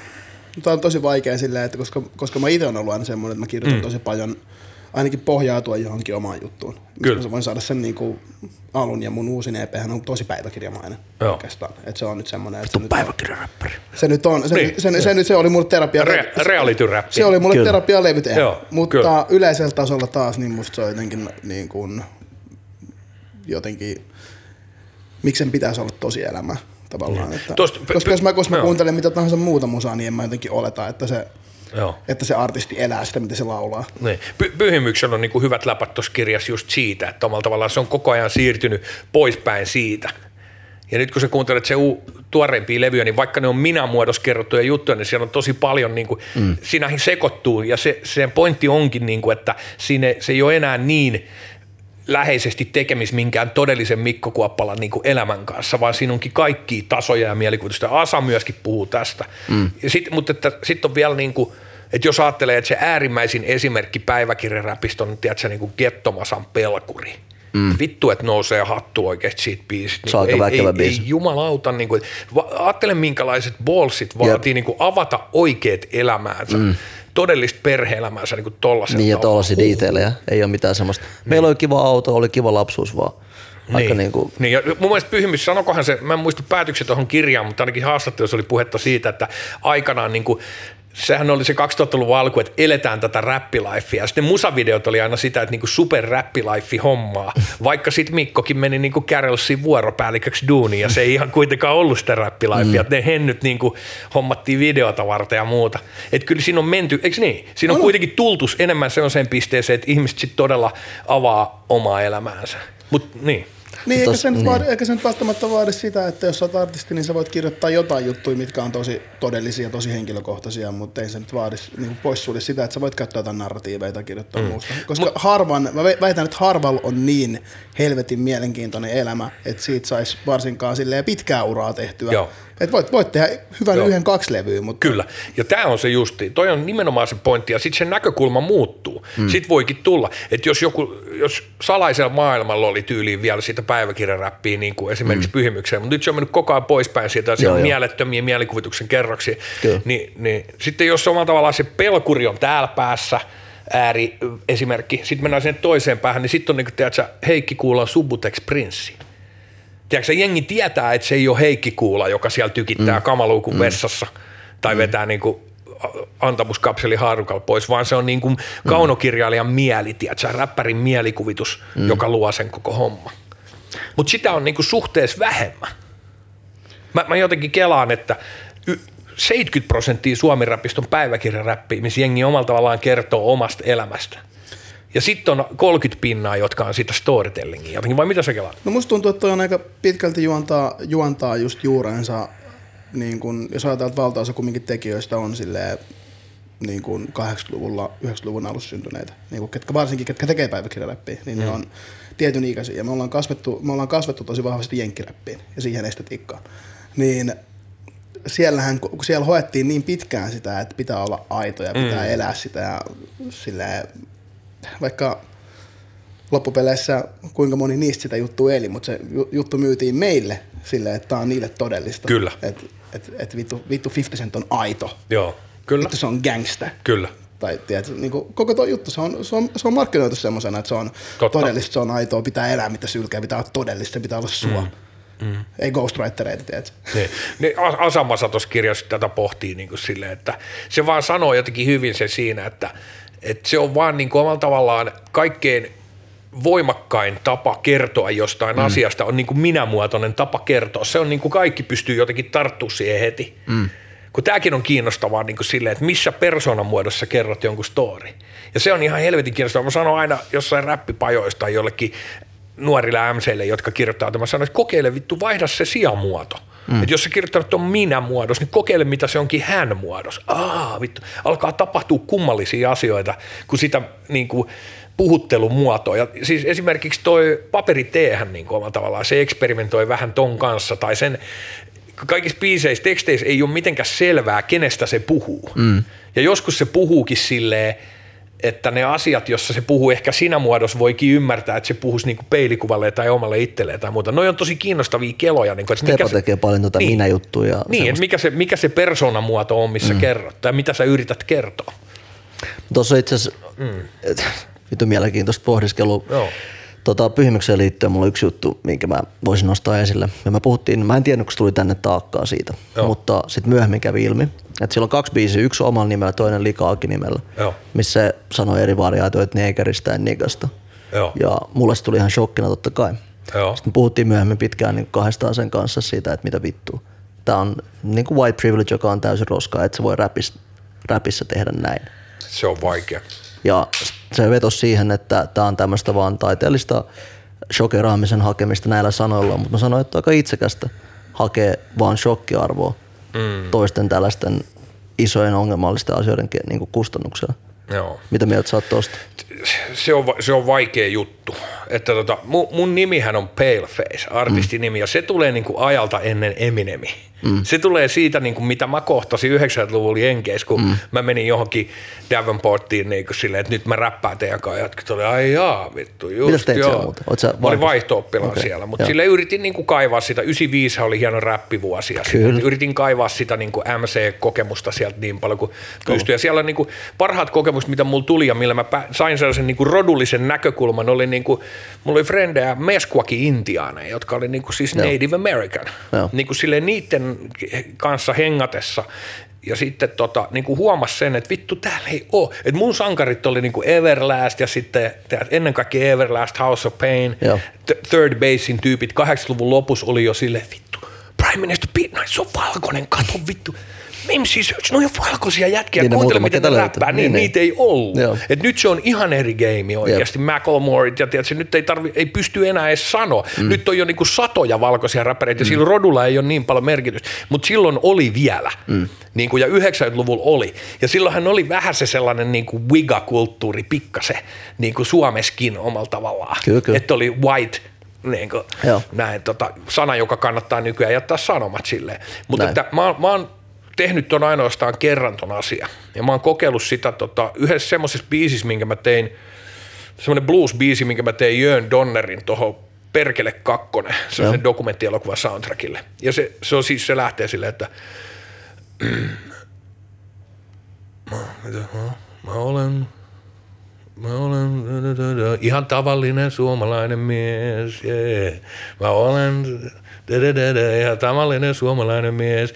tämä on tosi vaikea silleen, että koska, koska mä itse olen ollut aina semmoinen, että mä kirjoitan mm. tosi paljon ainakin pohjautua johonkin omaan juttuun. Kyllä. Mä voin saada sen niin kuin alun ja mun uusin EP on tosi päiväkirjamainen Joo. oikeastaan. Että se on nyt semmoinen, että se nyt, päiväkirjaräppäri. se nyt on, se, Niin. niin. se, se, nyt, se oli mulle terapia. Re- reality-räppi. Se oli mulle Kyllä. terapialevy tehdä. Joo, Mutta kyllä. yleisellä tasolla taas, niin musta se on jotenkin niin kuin, jotenkin, miksi sen pitäisi olla tosi elämä tavallaan. Että, Tosta- koska p- jos mä, jos mä kuuntelen mitä tahansa muuta musaa, niin en mä jotenkin oleta, että se, Joo. että se artisti elää sitä, mitä se laulaa. Niin. Py- Pyhimyksellä on niinku hyvät läpät tuossa kirjassa just siitä, että omalla tavallaan se on koko ajan siirtynyt poispäin siitä. Ja nyt kun sä kuuntelet se uu, tuoreimpia levyjä, niin vaikka ne on minä muodossa kerrottuja juttuja, niin siellä on tosi paljon, niin kuin, mm. siinä sekoittuu. Ja se, sen pointti onkin, niin kuin, että siinä, se ei ole enää niin läheisesti tekemis minkään todellisen Mikko Kuoppalan niin kuin elämän kanssa, vaan siinä onkin kaikki tasoja ja mielikuvitusta. Asa myöskin puhuu tästä. Mm. Ja sit, mutta sitten on vielä niin kuin Et jos ajattelee, että se äärimmäisin esimerkki päiväkirjaräpistä on, tiedätkö, niin kuin Gettomasan pelkuri. Mm. Vittu, että nousee hattu oikeasti siitä biisistä. Niin aika ei, ei, biisi. ei jumalauta, niin kuin, va, ajattele minkälaiset ballsit vaatii niin kuin avata oikeat elämäänsä, mm. Todellista perhe-elämäänsä niin kuin tollaisella Niin ja tavalla. tuollaisia detaileja, ei ole mitään semmoista. Meillä oli kiva auto, oli kiva lapsuus vaan. Aika niin kuin, niin, ja mun mielestä Pyhimys, sanokohan se, mä en muista päätökset tuohon kirjaan, mutta ainakin haastattelussa oli puhetta siitä, että aikanaan niin kuin, sehän oli se 2000-luvun alku, että eletään tätä räppilifea. Ja sitten musavideot oli aina sitä, että niinku super räppilife hommaa. Vaikka sitten Mikkokin meni niinku Carolsin vuoropäälliköksi duuniin ja se ei ihan kuitenkaan ollut sitä räppilifea. Mm. Ne hennyt niinku hommattiin videota varten ja muuta. Että kyllä siinä on menty, eikö niin? Siinä on kuitenkin tultus enemmän sellaiseen pisteeseen, että ihmiset sitten todella avaa omaa elämäänsä. Mutta niin. Niin, eikä se, nyt niin. vaadi, eikä se nyt välttämättä vaadi sitä, että jos sä oot artisti, niin sä voit kirjoittaa jotain juttuja, mitkä on tosi todellisia, tosi henkilökohtaisia, mutta ei se nyt vaadi niin poissulje sitä, että sä voit käyttää jotain narratiiveja tai kirjoittaa mm. muusta. Koska Mut, harvan, mä väitän, että harvalla on niin helvetin mielenkiintoinen elämä, että siitä saisi varsinkaan silleen pitkää uraa tehtyä. Joo. Et voit, voit tehdä hyvän Joo. yhden kaksi levyä, mutta Kyllä, ja tämä on se justi. Toi on nimenomaan se pointti, ja sitten se näkökulma muuttuu. Mm. Sitten voikin tulla, että jos joku, jos salaisella maailmalla oli tyyliin vielä siitä päiväkirjaräppiä, niin kuin esimerkiksi mm. pyhimykseen, mutta nyt se on mennyt koko ajan poispäin siitä, Joo, on mielettömiä mielikuvituksen kerroksia, Kyllä. niin, niin sitten jos omalla tavallaan se pelkuri on täällä päässä, ääri esimerkki, sitten mennään sinne toiseen päähän, niin sitten on niin kuin, tiedätkö, Heikki Kuulan Subutex Prinssi. Tiedätkö, jengi tietää, että se ei ole Heikki Kuula, joka siellä tykittää mm. kamaluukun mm. vessassa tai mm. vetää niin kuin antamuskapseli haarukalla pois, vaan se on niin kuin kaunokirjailijan mieli, tiedätkö, räppärin mielikuvitus, mm. joka luo sen koko homma. Mutta sitä on niin kuin suhteessa vähemmän. Mä, mä jotenkin kelaan, että y- 70 prosenttia suomirapiston päiväkirjaräppiä, missä jengi omalla tavallaan kertoo omasta elämästä. Ja sitten on 30 pinnaa, jotka on sitä storytellingia jotenkin, vai mitä sä kelaat? No musta tuntuu, että toi on aika pitkälti juontaa, juontaa just juurensa, niin kun, jos ajatellaan, että valtaosa kumminkin tekijöistä on silleen, niin kuin 80-luvulla, 90-luvun alussa syntyneitä, niin kuin ketkä, varsinkin ketkä tekee päiväkirjaräppiä, niin mm. ne on tietyn ikäisiä. Ja me ollaan kasvettu, me ollaan kasvettu tosi vahvasti jenkkiräppiin ja siihen estetiikkaan. Niin siellähän, kun siellä hoettiin niin pitkään sitä, että pitää olla aito ja pitää mm. elää sitä ja silleen, vaikka loppupeleissä kuinka moni niistä sitä juttua eli, mutta se ju- juttu myytiin meille silleen, että tämä on niille todellista. Kyllä. Että et, et vittu, vittu 50 Cent on aito. Joo, kyllä, Vittu se on gangsta. kyllä. Tai tiedätkö, niin kuin, koko tuo juttu, se on, se on, se on markkinoitu semmoisena, että se on Totta. todellista, se on aitoa, pitää elää mitä sylkää, pitää olla todellista, se pitää olla sua. Mm. Mm. Ei ghostwritereita, tiedätkö? Niin. Niin As- Asamasa tuossa kirjassa tätä pohtii niin kuin silleen, että se vaan sanoo jotenkin hyvin se siinä, että, että se on vaan niin kuin omalla tavallaan kaikkein voimakkain tapa kertoa jostain mm. asiasta on niin kuin minämuotoinen tapa kertoa. Se on niin kuin kaikki pystyy jotenkin tarttumaan siihen heti. Mm. Kun tämäkin on kiinnostavaa niin kuin silleen, että missä persoonan muodossa kerrot jonkun story. Ja se on ihan helvetin kiinnostavaa. Mä sanon aina jossain räppipajoista jollekin nuorille MCille, jotka kirjoittaa tämän, sanon, että kokeile vittu, vaihda se sijamuoto. Mm. Että jos sä kirjoittanut on minä muodos, niin kokeile mitä se onkin hän muodos. Aa, vittu, alkaa tapahtua kummallisia asioita, kun sitä niin kuin, puhuttelumuotoa. Ja siis esimerkiksi toi paperi teehän niin omalla tavallaan, se eksperimentoi vähän ton kanssa, tai sen kaikissa biiseissä, teksteissä ei ole mitenkään selvää, kenestä se puhuu. Mm. Ja joskus se puhuukin silleen, että ne asiat, jossa se puhuu ehkä siinä muodossa, voikin ymmärtää, että se puhuisi niinku peilikuvalle tai omalle itselleen tai muuta. Noi on tosi kiinnostavia keloja. Niinku, että Stepa se- tekee paljon tota Niin. minä-juttuja. ja Niin, semmoista. mikä se, mikä se persoonamuoto on, missä mm. kerrot, tai mitä sä yrität kertoa. Tuossa itse asiassa, mm. [laughs] vittu mielenkiintoista pohdiskelua. Joo. Tota, pyhimykseen liittyen mulla on yksi juttu, minkä mä voisin nostaa esille. Ja mä puhuttiin, mä en tiennyt, kun se tuli tänne taakkaa siitä, Joo. mutta sitten myöhemmin kävi ilmi, että siellä on kaksi biisiä, yksi omalla nimellä, toinen Likaakin nimellä, Joo. missä se sanoi eri variaatioita neekeristä ja nigasta. Joo. Ja mulle se tuli ihan shokkina totta kai. Joo. Sitten puhuttiin myöhemmin pitkään niin kahdestaan sen kanssa siitä, että mitä vittua. Tämä on niin kuin white privilege, joka on täysin roskaa, että se voi räpissä, räpissä tehdä näin. Se on vaikea. Ja se vetosi siihen, että tämä on tämmöistä vaan taiteellista shokeraamisen hakemista näillä sanoilla, mutta mä sanoin, että aika itsekästä hakee vaan shokkiarvoa mm. toisten tällaisten isojen ongelmallisten asioiden niin kuin kustannuksella. Joo. Mitä mieltä sä oot tosta? se on, se on vaikea juttu. Että tota, mun, mun nimihän on Paleface, artistin nimi, ja se tulee niinku ajalta ennen Eminemi. Mm. Se tulee siitä, niin kuin, mitä mä kohtasin 90-luvulla Jenkeissä, kun mm. mä menin johonkin Davenporttiin niin kuin silleen, että nyt mä räppään teidän kanssa. Jatkit oli, ai jaa, vittu, just Mitäs teit joo. Mä olin vaihto- Okei, siellä, mutta sille yritin niin kuin kaivaa sitä. 99 oli hieno räppivuosi ja Kyllä. yritin kaivaa sitä niin kuin MC-kokemusta sieltä niin paljon kuin pystyi. Ja siellä niin kuin parhaat kokemukset, mitä mulla tuli ja millä mä sain sellaisen niin kuin rodullisen näkökulman, oli niin kuin, mulla oli frendejä Mesquaki intiaaneja, jotka oli niin kuin siis. Native American. Niin kuin silleen niiden kanssa hengatessa ja sitten tota, niin kuin huomasi sen, että vittu täällä ei ole. Että mun sankarit oli niin kuin Everlast ja sitten ennen kaikkea Everlast, House of Pain, Joo. Th- Third Basin tyypit 80-luvun lopussa oli jo silleen, vittu, Prime Minister Pete se on valkoinen, kato vittu. Mimsi Search, no on valkoisia jätkiä, Niin ne kuuntele miten ne löytyy. räppää, niin, Niin, niin, niin. niitä ei ollut. Joo. Et nyt se on ihan eri game oikeasti, Macklemoreit ja tiedätkö, nyt ei, tarvi, ei pysty enää edes sanoa. Mm. Nyt on jo niinku satoja valkoisia räppäreitä ja sillä rodulla ei ole niin paljon merkitystä, mutta silloin oli vielä. Mm. Niin kuin, ja 90-luvulla oli. Ja silloinhan oli vähän se sellainen niin kuin wiga-kulttuuri pikkase, niin kuin Suomessakin omalla tavallaan. Kyllä, kyllä. Että oli white niin kuin, Joo. näin, tota, sana, joka kannattaa nykyään jättää sanomat silleen. Mutta että mä, mä oon tehnyt ton ainoastaan kerran ton asia. Ja mä oon kokeillut sitä tota, yhdessä semmoisessa biisissä, minkä mä tein, semmoinen blues-biisi, minkä mä tein Jön Donnerin tuohon Perkele kakkonen, se on dokumenttielokuva soundtrackille. Ja se, se on siis, se lähtee silleen, että mä, mitä, mä, mä olen Mä olen da, da, da, da, ihan tavallinen suomalainen mies, yeah. Mä olen da, da, da, da, ihan tavallinen suomalainen mies,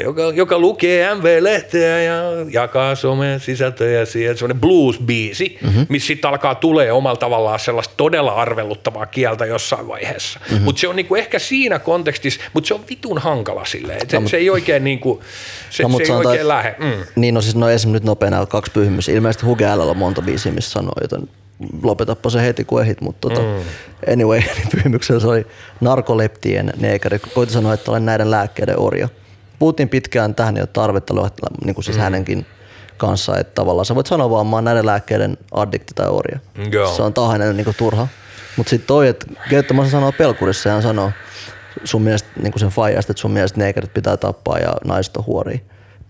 joka, joka lukee MV-lehteä ja jakaa somen sisältöjä siihen. Semmoinen blues-biisi, mm-hmm. missä sitten alkaa tulee omalla tavallaan sellaista todella arveluttavaa kieltä jossain vaiheessa. Mm-hmm. Mutta se on niinku ehkä siinä kontekstissa, mutta se on vitun hankala silleen. Se, se ei oikein, niinku, se, No, se ei sanotaan, oikein lähde. Mm. Niin, no siis no esimerkiksi nyt nopea nämä kaksi pyhimys. Ilmeisesti Huge L on monta biisiä, missä sanoo, joten lopetappa se heti kun ehdit, mutta tota, mm. anyway, niin [laughs] pyhimyksellä se oli narkoleptien neekari. Koitin sanoa, että olen näiden lääkkeiden orja. Puhuttiin pitkään tähän, ei ole tarvetta niin kuin siis mm. hänenkin kanssa, että tavallaan sä voit sanoa vaan, mä oon näiden lääkkeiden addikti tai orja. Joo. Se on tahainen niin turha. Mutta sitten toi, että Göttömässä sanoo pelkurissa ja hän sanoo sun mielestä niin sen faijasta, että sun mielestä neekerit pitää tappaa ja naiset on huoria.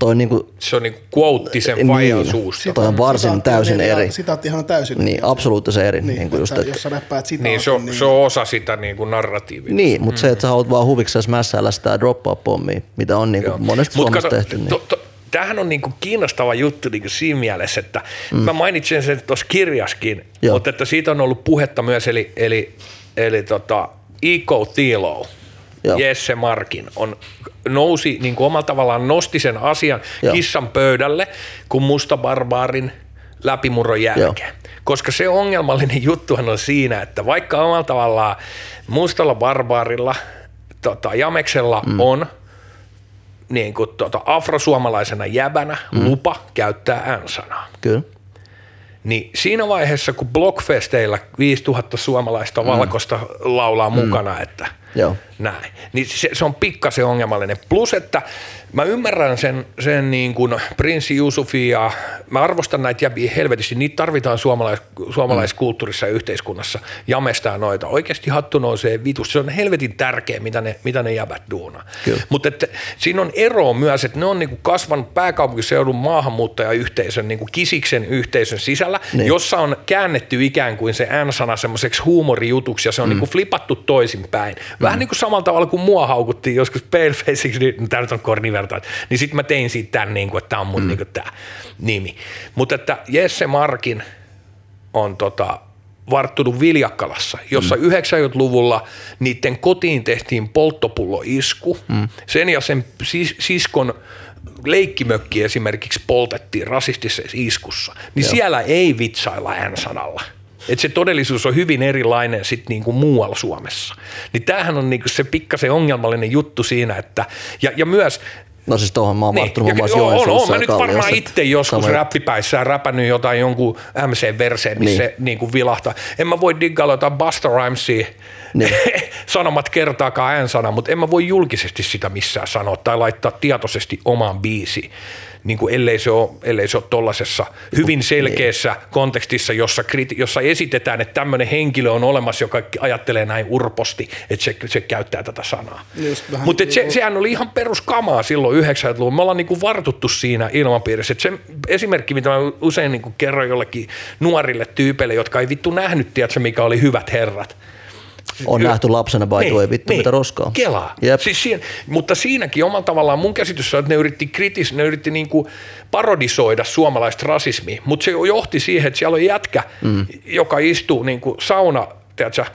Toi niin kuin, Se on niinku quote sen Niin. fajan suusta. Toi on varsin Sitaatti täysin neljä- eri. Sitaatti ihan täysin. Niin, absoluuttisen eri. Niin, Niin, niin kuin just, että, että, jos sä räppäät sitaatin, Niin se on, se on osa sitä niin kuin narratiivia. niin, mutta mm. se, että sä haluat vaan huvikseen mässäillä sitä drop-pommia, mitä on niin kuin monesti Mut Suomessa kato, tehty. Niin. To, to, tämähän on niinku kiinnostava juttu niinku siinä mielessä, että mm. mä mainitsin sen tuossa kirjaskin, Joo. mutta että siitä on ollut puhetta myös, eli, eli, eli tota, Iko Thilo, Joo. Jesse Markin, on, nousi niin kuin omalla tavallaan nosti sen asian Joo. kissan pöydälle, kun musta barbaarin läpimurron jälkeen. Koska se ongelmallinen juttuhan on siinä, että vaikka omalla tavallaan mustalla barbaarilla, tota, Jameksella mm. on niin kuin tota, afrosuomalaisena jäbänä mm. lupa käyttää N-sanaa. Kyllä. Niin siinä vaiheessa, kun Blockfesteillä 5000 suomalaista valkoista laulaa mukana, että Joo. näin, niin se, se on pikkasen ongelmallinen. Plus, että mä ymmärrän sen, sen niin kuin Prinssi Jusufi ja mä arvostan näitä jäbiä helvetisti, niitä tarvitaan suomalais, suomalaiskulttuurissa ja yhteiskunnassa jamestaa noita. Oikeasti hattu nousee vitus, se on helvetin tärkeä, mitä ne, mitä ne jäbät. Kyllä. Mutta siinä on ero myös, että ne on niinku kasvanut pääkaupunkiseudun maahanmuuttajayhteisön, niinku kisiksen yhteisön sisällä, Niin. niin. jossa on käännetty ikään kuin se N-sana semmoiseksi huumorijutuksi ja se on mm. niinku flipattu toisinpäin. Vähän mm. niin kuin samalla tavalla kuin mua haukuttiin joskus palefaceiksi, niin tämä nyt on kornivertaat, niin sitten mä tein siitä tämän, niinku, että tämä on mun mm. niinku tämä nimi. Mutta että Jesse Markin on tota, varttunut Viljakkalassa, jossa mm. 90-luvulla niiden kotiin tehtiin polttopulloisku. Mm. Sen ja sen sis- siskon leikkimökki esimerkiksi poltettiin rasistisessa iskussa. Niin Joo. siellä ei vitsailla N-sanalla. Et se todellisuus on hyvin erilainen sit niinku muualla Suomessa. Niin tämähän on niinku se pikkasen ongelmallinen juttu siinä, että ja, ja myös No siis tuohon mä oon niin, varttunut muun muassa on, on, mä nyt varmaan itse joskus sama- räppipäissään räpännyt jotain jonkun MC-verseen, missä Niin. se niin kuin vilahtaa. En mä voi diggailla jotain Busta Rhymesia Niin. [laughs] sanomat kertaakaan äänsana, mutta en mä voi julkisesti sitä missään sanoa tai laittaa tietoisesti omaan biisiin niin kuin ellei se ole, ellei se ole tollasessa hyvin selkeässä kontekstissa, jossa, kriti, jossa esitetään, että tämmöinen henkilö on olemassa, joka ajattelee näin urposti, että se, se käyttää tätä sanaa. Mutta niin se, kuin- sehän oli ihan peruskamaa silloin 90-luvulla. Me ollaan niin kuin vartuttu siinä ilmapiirissä. Et se esimerkki, mitä mä usein niin kuin kerron jollekin nuorille tyypeille, jotka ei vittu nähnyt, tiedätkö, mikä oli hyvät herrat. On nähty lapsena by the way, vittu mitä roskaa. Kelaa. Jep. Siis siinä, mutta siinäkin omalla tavallaan mun käsitys on, että ne yritti kritis, ne yritti niinku parodisoida suomalaista rasismia, mutta se johti siihen, että siellä on jätkä, mm. joka istuu niinku sauna, tiedätkö,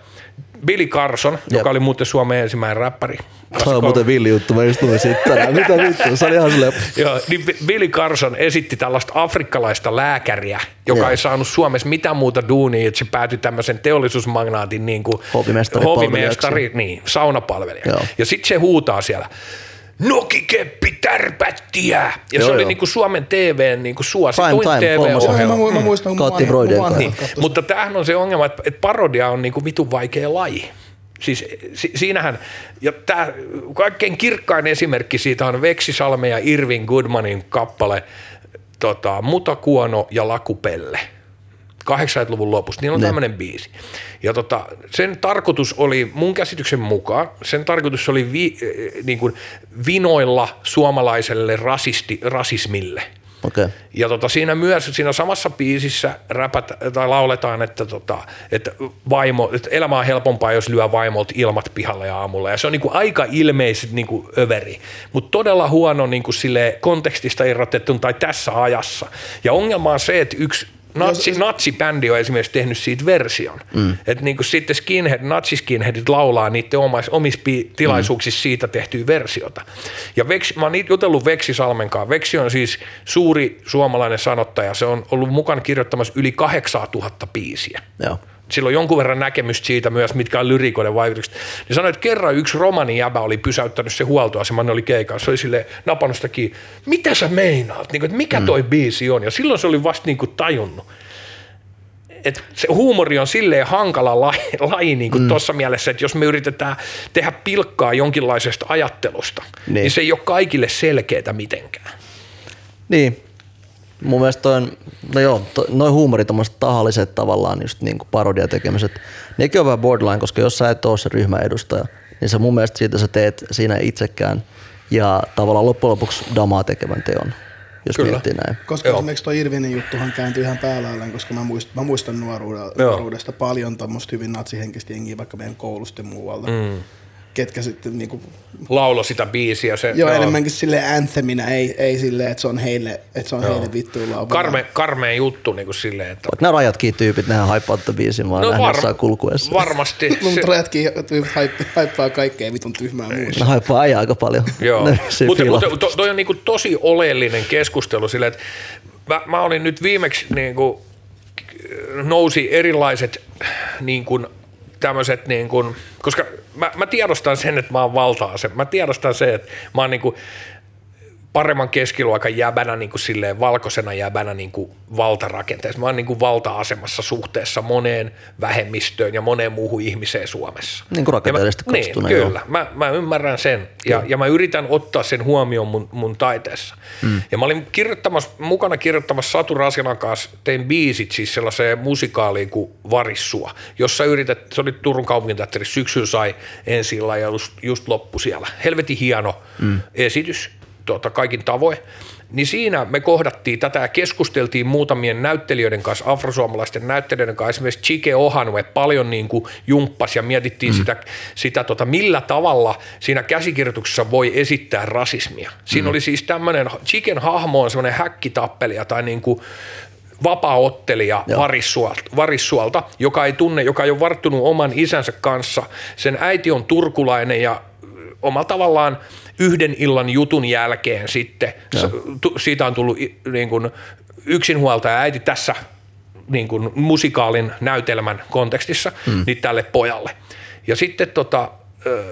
Billy Carson, Jep. joka oli muuten Suomen ensimmäinen räppäri. Se on muuten villi juttu, mä istuin sitten tänään. [laughs] Mitä vittu, se oli ihan silleen, Joo, niin Bi- Billy Carson esitti tällaista afrikkalaista lääkäriä, joka Joo. ei saanut Suomessa mitään muuta duunia, että se päätyi tämmöisen teollisuusmagnaatin niin kuin Hovimestari hovimestari niin, saunapalvelija. Joo. Ja sitten se huutaa siellä, Nokikeppi tärpättiä. Ja Joo, se oli joo. niin kuin Suomen TVn niin kuin suosituin. TV-ohjelma. Mä, mä muistan, kun Katti kanssa. Niin, mutta tämähän on se ongelma, että, että parodia on niin kuin vitun vaikea laji. Siis si, siinähän, ja tämä kaikkein kirkkain esimerkki siitä on Veksisalme ja Irvin Goodmanin kappale tota, Mutakuono ja Lakupelle. 80-luvun lopussa, niillä on Ne. tämmöinen biisi. Ja tota, sen tarkoitus oli, mun käsityksen mukaan, sen tarkoitus oli vi, eh, niin kuin vinoilla suomalaiselle rasisti, rasismille. okei. Okay. Ja tota, siinä myös, siinä samassa biisissä räpät, tai lauletaan, että, tota, että, vaimo, että elämä on helpompaa, jos lyö vaimolta ilmat pihalle aamulla. Ja se on niinku aika ilmeiset niinku överi, mutta todella huono niinku sille kontekstista irrotettu tai tässä ajassa. Ja ongelma on se, että yksi Natsi, natsibändi on esimerkiksi tehnyt siitä version. Mm. Että niinku sitten skinhead, natsiskinheadit laulaa niiden omais, omissa tilaisuuksissa siitä tehtyä versiota. Ja Veksi, mä oon jutellut Veksi Salmen kanssa. Veksi on siis suuri suomalainen sanottaja. Se on ollut mukana kirjoittamassa yli 8000 biisiä. Joo. Sillä on jonkun verran näkemystä siitä myös, mitkä on lyrikoiden vaikutukset. Niin sanoi, että kerran yksi romani jäbä oli pysäyttänyt se huoltoaseman, ne oli keikassa. Se oli sille napannut sitä kiinni. Mitä sä meinaat? Niin kuin, että mikä toi biisi on? Ja silloin se oli vasta niin kuin tajunnut. Et se huumori on silleen hankala laji, laji niin kuin mm. tuossa mielessä, että jos me yritetään tehdä pilkkaa jonkinlaisesta ajattelusta, niin, Niin. niin se ei ole kaikille selkeää mitenkään. Niin. Mun mielestä toi on, no joo, to, noin huumorit, tommoset tahalliset tavallaan just niinku parodiatekemiset, nekin on vähän borderline, koska jos sä et ole se ryhmän edustaja, niin sä mun mielestä siitä sä teet siinä itsekään ja tavallaan loppujen lopuksi damaa tekevän teon, jos Kyllä. miettii näin. Koska Joo. esimerkiksi tuo Irvinin juttuhan kääntyi ihan päälailleen, koska mä muistan, mä muistan nuoruudesta, Joo. nuoruudesta paljon tuommoista hyvin natsihenkistä jengiä vaikka meidän koulusta ja muualta. Mm. Ketkä sitten niinku, Laulo sitä biisiä. Se, joo, enemmänkin sille antheminä, ei, ei silleen, että se on heille, että se on heille vittuilla. Karme, karmeen juttu niin kuin silleen, että Vaikka nämä rajatkin tyypit, nehän haippaa tätä biisin vaan no, jossain kulkuessa. varmasti. [laughs] Mun rajatkin haip- haippaa kaikkea vitun tyhmää muuta. Ne haippaa äijä aika paljon. Joo, [laughs] mutta, mutta to, toi on niinku tosi oleellinen keskustelu silleen, että mä, mä olin nyt viimeksi niinku, nousi erilaiset niin kuin, tämmöiset, niin koska mä, mä tiedostan sen, että mä oon valta-ase. Mä tiedostan sen, että mä oon niin kuin, paremman keskiluokan jäbänä, niin kuin silleen valkoisena jäbänä niin kuin valtarakenteessa. Mä oon niin kuin valta-asemassa suhteessa moneen vähemmistöön ja moneen muuhun ihmiseen Suomessa. Niin kuin rakenteellisesti mä- katsottuna, Niin, joo. kyllä. Mä, mä ymmärrän sen ja, ja mä yritän ottaa sen huomioon mun, mun taiteessa. Mm. Ja mä olin kirjoittamassa, mukana kirjoittamassa Satu Rasinan kanssa, tein biisit siis sellaiseen musikaaliin kuin Varissua, jossa yritet, se oli Turun kaupunginteatteri, syksyllä sai ensi ja just, just loppu siellä. Helvetin hieno mm. esitys tuota, kaikin tavoin. Niin siinä me kohdattiin tätä ja keskusteltiin muutamien näyttelijöiden kanssa, afrosuomalaisten näyttelijöiden kanssa, esimerkiksi Chike Ohanue paljon niin kuin jumppas ja mietittiin mm. sitä, sitä tota, millä tavalla siinä käsikirjoituksessa voi esittää rasismia. Siinä mm. oli siis tämmöinen, Chiken hahmo on semmoinen häkkitappelija tai niin kuin vapaaottelija Varissuolta, Varissuolta, joka ei tunne, joka ei ole varttunut oman isänsä kanssa. Sen äiti on turkulainen ja omalla tavallaan yhden illan jutun jälkeen sitten, tu- siitä on tullut niin kuin yksinhuoltaja äiti tässä niin kuin musikaalin näytelmän kontekstissa, mm. niin tälle pojalle. Ja sitten tota,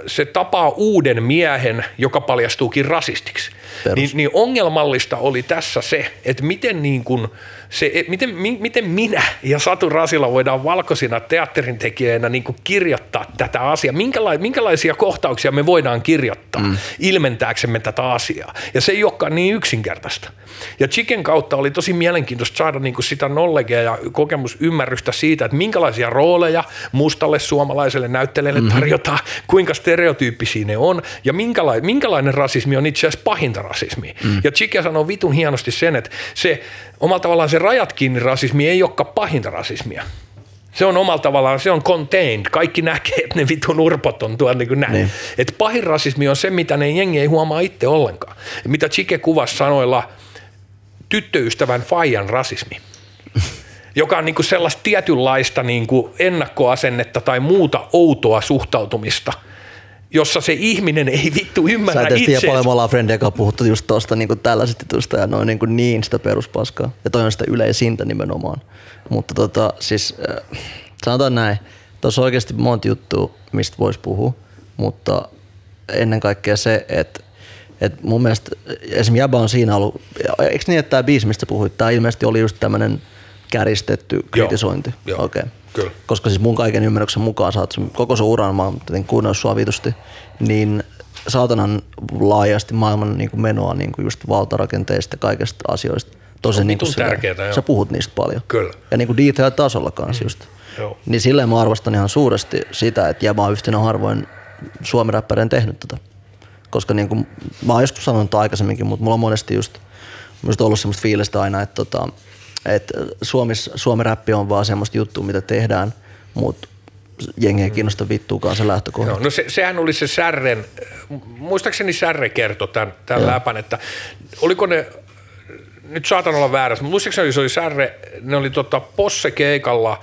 se tapaa uuden miehen, joka paljastuukin rasistiksi. Perus. Niin, niin ongelmallista oli tässä se, että miten, niin kuin, se, et miten, mi, miten minä ja Satu Rasila voidaan valkoisina teatterin tekijöinä niin kuin kirjoittaa tätä asiaa. Minkälai, minkälaisia kohtauksia me voidaan kirjoittaa mm. ilmentääksemme tätä asiaa. Ja se ei olekaan niin yksinkertaista. Ja Chicken kautta oli tosi mielenkiintoista saada niin kuin sitä knowledgea ja kokemusymmärrystä siitä, että minkälaisia rooleja mustalle suomalaiselle näyttelijälle mm-hmm. tarjotaan, kuinka stereotyyppisiä ne on ja minkälainen, minkälainen rasismi on itse asiassa pahinta rasismia. Mm. Ja Chicken sanoo vitun hienosti sen, että se omalla tavallaan se rajat kiinni rasismi ei olekaan pahinta rasismia. Se on omalla tavallaan, se on contained. Kaikki näkee, että ne vitun urpot on tuolla niin kuin näin. Niin. Et pahin rasismi on se, mitä ne jengi ei huomaa itse ollenkaan. Mitä Chike kuvasi sanoilla tyttöystävän Fajan rasismi [laughs] joka on niin kuin sellaista tietynlaista niin kuin ennakkoasennetta tai muuta outoa suhtautumista, jossa se ihminen ei vittu ymmärrä Sä et itse. tiedä paljon me ollaan Friendien kanssa puhuttu just tosta niin tällaisesta ja noin niin, kuin niin sitä peruspaskaa. Ja toi on sitä yleisintä nimenomaan. Mutta tota, siis äh, sanotaan näin, tuossa on oikeasti monta juttua, mistä voisi puhua, mutta ennen kaikkea se, että et mun mielestä esimerkiksi Jäbä on siinä ollut, eikö niin, että tämä biisi, mistä puhuit, tämä ilmeisesti oli just tämmöinen käristetty kritisointi. joo, okay. Kyllä. Koska siis mun kaiken ymmärryksen mukaan sä oot koko sun uran, mä oon kuunnellut sua vitusti, niin saatanan laajasti maailman niin kuin menoa niin kuin just valtarakenteista kaikista asioista. Tosi on niin kuin joo. Sä puhut niistä paljon. Kyllä. Ja niin kuin detail-tasolla kanssa just. Joo. Niin silleen mä arvostan ihan suuresti sitä, että Jäbä on yhtenä harvoin suomiräppärein tehnyt tätä. Koska niin kuin, mä oon joskus sanonut aikaisemminkin, mutta mulla on monesti just, just ollut semmoista fiilistä aina, että, tota, että Suomis, Suomi-räppi on vaan semmoista juttua, mitä tehdään, mutta jengi ei kiinnosta vittuukaan se lähtökohta. Joo, no se, sehän oli se Särren, muistaakseni Särre kertoi tämän, tämän läpän, että oliko ne, nyt saatan olla väärässä, mutta muistaakseni se oli Särre, ne oli tota Posse-keikalla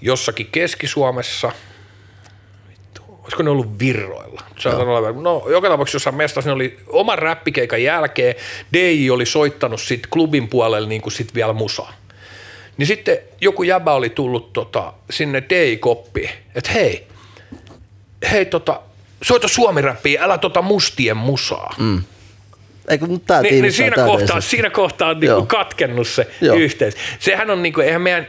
jossakin Keski-Suomessa, olisiko ne ollut virroilla? Saatan olla. No joka tapauksessa jossain mestassa ne oli oman räppikeikan jälkeen, DJ oli soittanut sit klubin puolelle niin kuin sit vielä musaa. Niin sitten joku jäbä oli tullut tota, sinne DJ-koppiin, että hei, hei tota, soita suomiräppiä, älä tota mustien musaa. Mm. Eikö, mutta Niin, niin siinä, kohtaa, siinä kohtaa on niinku katkennut se Joo. yhteys. Sehän on, niinku, eihän meidän,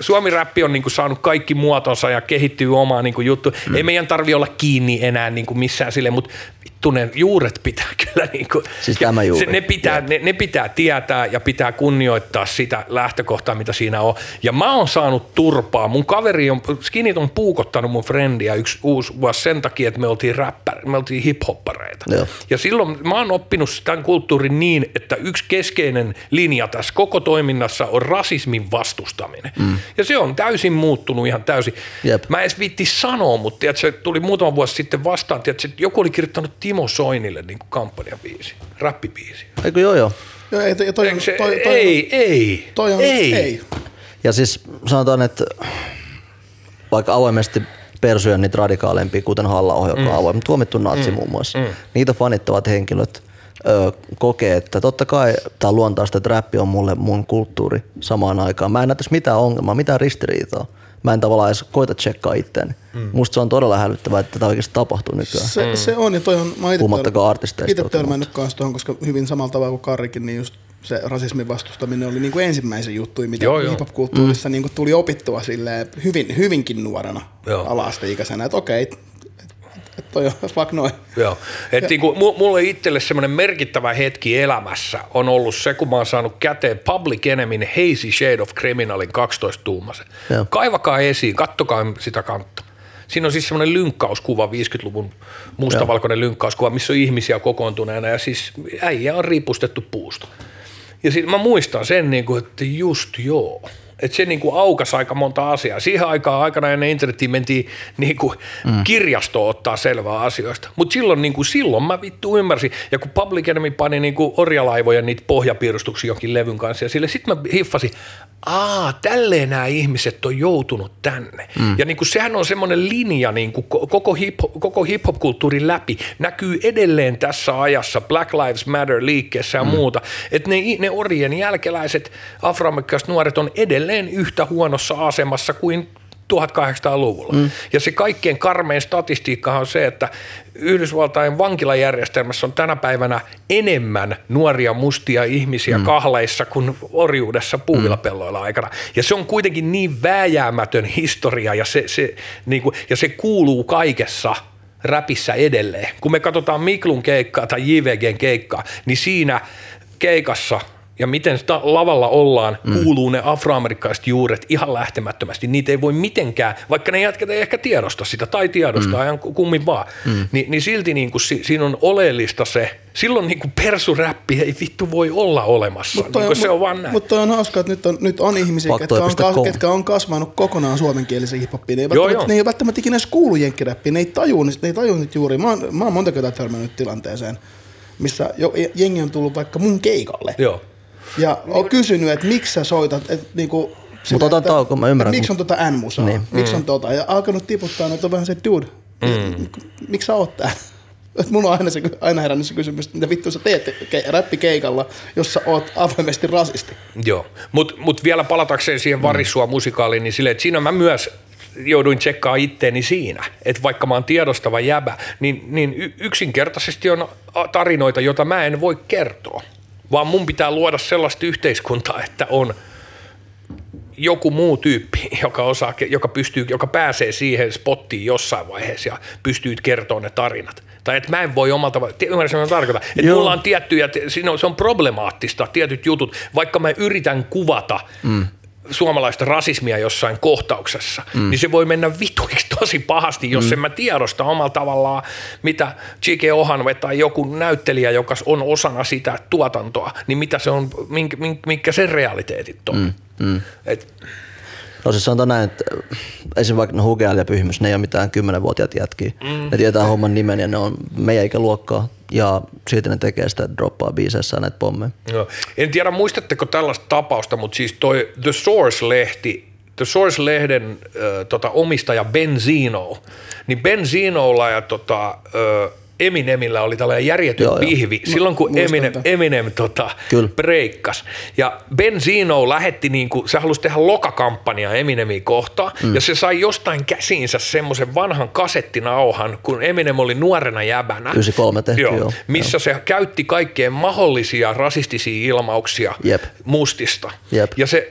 suomi-räppi on niinku saanut kaikki muotonsa ja kehittyy omaa niinku juttu. Mm. Ei meidän tarvi olla kiinni enää niinku missään sille, mutta vittu ne juuret pitää [laughs] kyllä niinku, Siis ja tämä juuri. Se, ne, pitää, ne, ne, pitää tietää ja pitää kunnioittaa sitä lähtökohtaa, mitä siinä on. Ja mä oon saanut turpaa. Mun kaveri on, skinit on puukottanut mun frendiä yksi uusi vuosi sen takia, että me oltiin räppär, me oltiin hiphoppareita. Joo. Ja silloin mä oon oppinut tämän kulttuurin niin, että yksi keskeinen linja tässä koko toiminnassa on rasismin vastustaminen. Mm. Ja se on täysin muuttunut ihan täysin. Jep. Mä en edes viitti sanoa, mutta tiedätkö, se tuli muutama vuosi sitten vastaan, tiedätkö, että joku oli kirjoittanut Timo Soinille niin kuin kampanjabiisi, rappibiisi. Eikö joo joo. Joo, ei, toi, toi, se, toi, toi, ei, ei, toi on, ei. ei. Ja siis sanotaan, että vaikka avoimesti persuja niitä radikaalempia, kuten halla joka on avoin, tuomittu natsi muun muassa, niitä fanittavat henkilöt ö, kokee, että totta kai tämä on luontaista, että räppi on mulle mun kulttuuri samaan aikaan. Mä en näe tässä mitään ongelmaa, mitään ristiriitaa. Mä en tavallaan edes koita tsekkaa itseäni. Mm. Musta se on todella hälyttävää, että tätä oikeasti tapahtuu nykyään. Se, se on, ja toi on, mä Itse törmännyt kanssa tuohon, koska hyvin samalla tavalla kuin Karrikin, niin just se rasismin vastustaminen oli niin kuin ensimmäisen juttu, mitä hip-hop-kulttuurissa niin kuin tuli opittua silleen hyvin, hyvinkin nuorena Joo. ala-asteikäisenä, että okei, et, et, et toi on [laughs] fuck noin. Joo. Et niinku, mu- mulle itselle semmoinen merkittävä hetki elämässä on ollut se, kun mä oon saanut käteen Public Enemyn Hazy Shade of Criminalin 12 tuumasen. Joo. Kaivakaa esiin, kattokaa sitä kantta. Siinä on siis semmoinen lynkkauskuva, 50-luvun mustavalkoinen lynkkauskuva, missä on ihmisiä kokoontuneena ja siis äijä on riipustettu puusta. Ja sit mä muistan sen, niin kuin, että just joo. Että se niin kuin aukasi aika monta asiaa. Siihen aikaan aikana ennen internetiä mentiin niin kuin mm. kirjastoon ottaa selvää asioista. Mutta silloin, niin kuin, silloin mä vittu ymmärsin. Ja kun Public Enemy pani niin kuin orjalaivoja niitä pohjapiirustuksia jonkin levyn kanssa, ja sille sitten mä hiffasin, aa, tälleen nämä ihmiset on joutunut tänne. Mm. Ja niin kuin, sehän on semmoinen linja niin kuin ko- koko, hip, koko hip-hop-kulttuurin läpi. Näkyy edelleen tässä ajassa Black Lives Matter liikkeessä ja mm. muuta. Että ne, ne orjien jälkeläiset afroamerikkalaiset nuoret on edelleen yhtä huonossa asemassa kuin 1800-luvulla. Mm. Ja se kaikkein karmein statistiikka on se, että Yhdysvaltain vankilajärjestelmässä on tänä päivänä enemmän nuoria mustia ihmisiä mm. kahleissa kuin orjuudessa puuvilapelloilla aikana. Ja se on kuitenkin niin vääjäämätön historia ja se, se, niin kuin, ja se kuuluu kaikessa räpissä edelleen. Kun me katsotaan Miklun keikkaa tai JVGn keikkaa, niin siinä keikassa – ja miten sitä lavalla ollaan, mm. kuuluu ne afroamerikkalaiset juuret ihan lähtemättömästi. Niitä ei voi mitenkään, vaikka ne jätkät ei ehkä tiedosta sitä tai tiedostaa mm. ihan kummin vaan, mm. niin, niin silti niin kuin si, siinä on oleellista se, silloin niin kuin persuräppi ei vittu voi olla olemassa. Mutta niin se on vaan näin. Mutta on hauska, että nyt on, nyt on ihmisiä, ketkä on, kas, ketkä on kasvanut kokonaan suomenkielisen hiphoppiin. Ne ei, joo, joo. ne ei välttämättä ikinä edes kuulu jenkkiräppiin, ne ei tajua, ne ei tajua niitä juuri. Mä oon, mä oon monta kertaa törmännyt tilanteeseen, missä jo, jengi on tullut vaikka mun keikalle. Joo ja on kysynyt, että miksi sä soitat, että niinku, mutta otan tauko, mä ymmärrän. Miksi on tota N-musaa? Niin. Miksi on mm. tota? Ja alkanut tiputtaa, että on vähän se, dude, mm. miksi sä oot täällä? [laughs] Et mulla on aina, se, aina herännyt se kysymys, että mitä vittu sä teet ke- räppikeikalla, jos sä oot avoimesti rasisti. Joo, mutta mut vielä palatakseen siihen varissua musikaaliin, niin silleen, että siinä mä myös jouduin tsekkaa itteeni siinä, että vaikka mä oon tiedostava jäbä, niin, niin yksinkertaisesti on tarinoita, joita mä en voi kertoa vaan mun pitää luoda sellaista yhteiskuntaa, että on joku muu tyyppi, joka, osaa, joka, pystyy, joka pääsee siihen spottiin jossain vaiheessa ja pystyy kertomaan ne tarinat. Tai että mä en voi omalta, ymmärrän mitä tarkoitan, että Joo. mulla on tiettyjä, siinä on, se on problemaattista, tietyt jutut, vaikka mä yritän kuvata mm suomalaista rasismia jossain kohtauksessa, mm. niin se voi mennä vituiksi tosi pahasti, jos mm. en mä tiedosta omalla tavallaan, mitä J.K. Ohanve tai joku näyttelijä, joka on osana sitä tuotantoa, niin mitä se on, minkä, minkä sen realiteetit on. Mm. Mm. Et, No siis sanotaan näin, että esimerkiksi vaikka no Hugel ja Pyhimys, ne ei ole mitään kymmenenvuotiaat jätkiä. Mm. Ne tietää homman nimen ja ne on meidän ikäluokkaa ja siitä ne tekee sitä, droppaa biiseissä näitä pommeja. No. En tiedä, muistatteko tällaista tapausta, mutta siis toi The Source-lehti, The Source-lehden äh, tota, omistaja Benzino, niin Benzinolla ja tota, äh, Eminemillä oli tällainen järjetön joo, pihvi joo. silloin, kun Eminem, Eminem tota, breikkas. Ja Benzino lähetti, niin kuin, se halusi tehdä lokakampanjaa Eminemin kohtaan, mm. ja se sai jostain käsiinsä semmoisen vanhan kasettinauhan, kun Eminem oli nuorena jäbänä. 93 tehty, joo, joo. Missä joo. se käytti kaikkea mahdollisia rasistisia ilmauksia Jep. mustista. Jep. Ja se,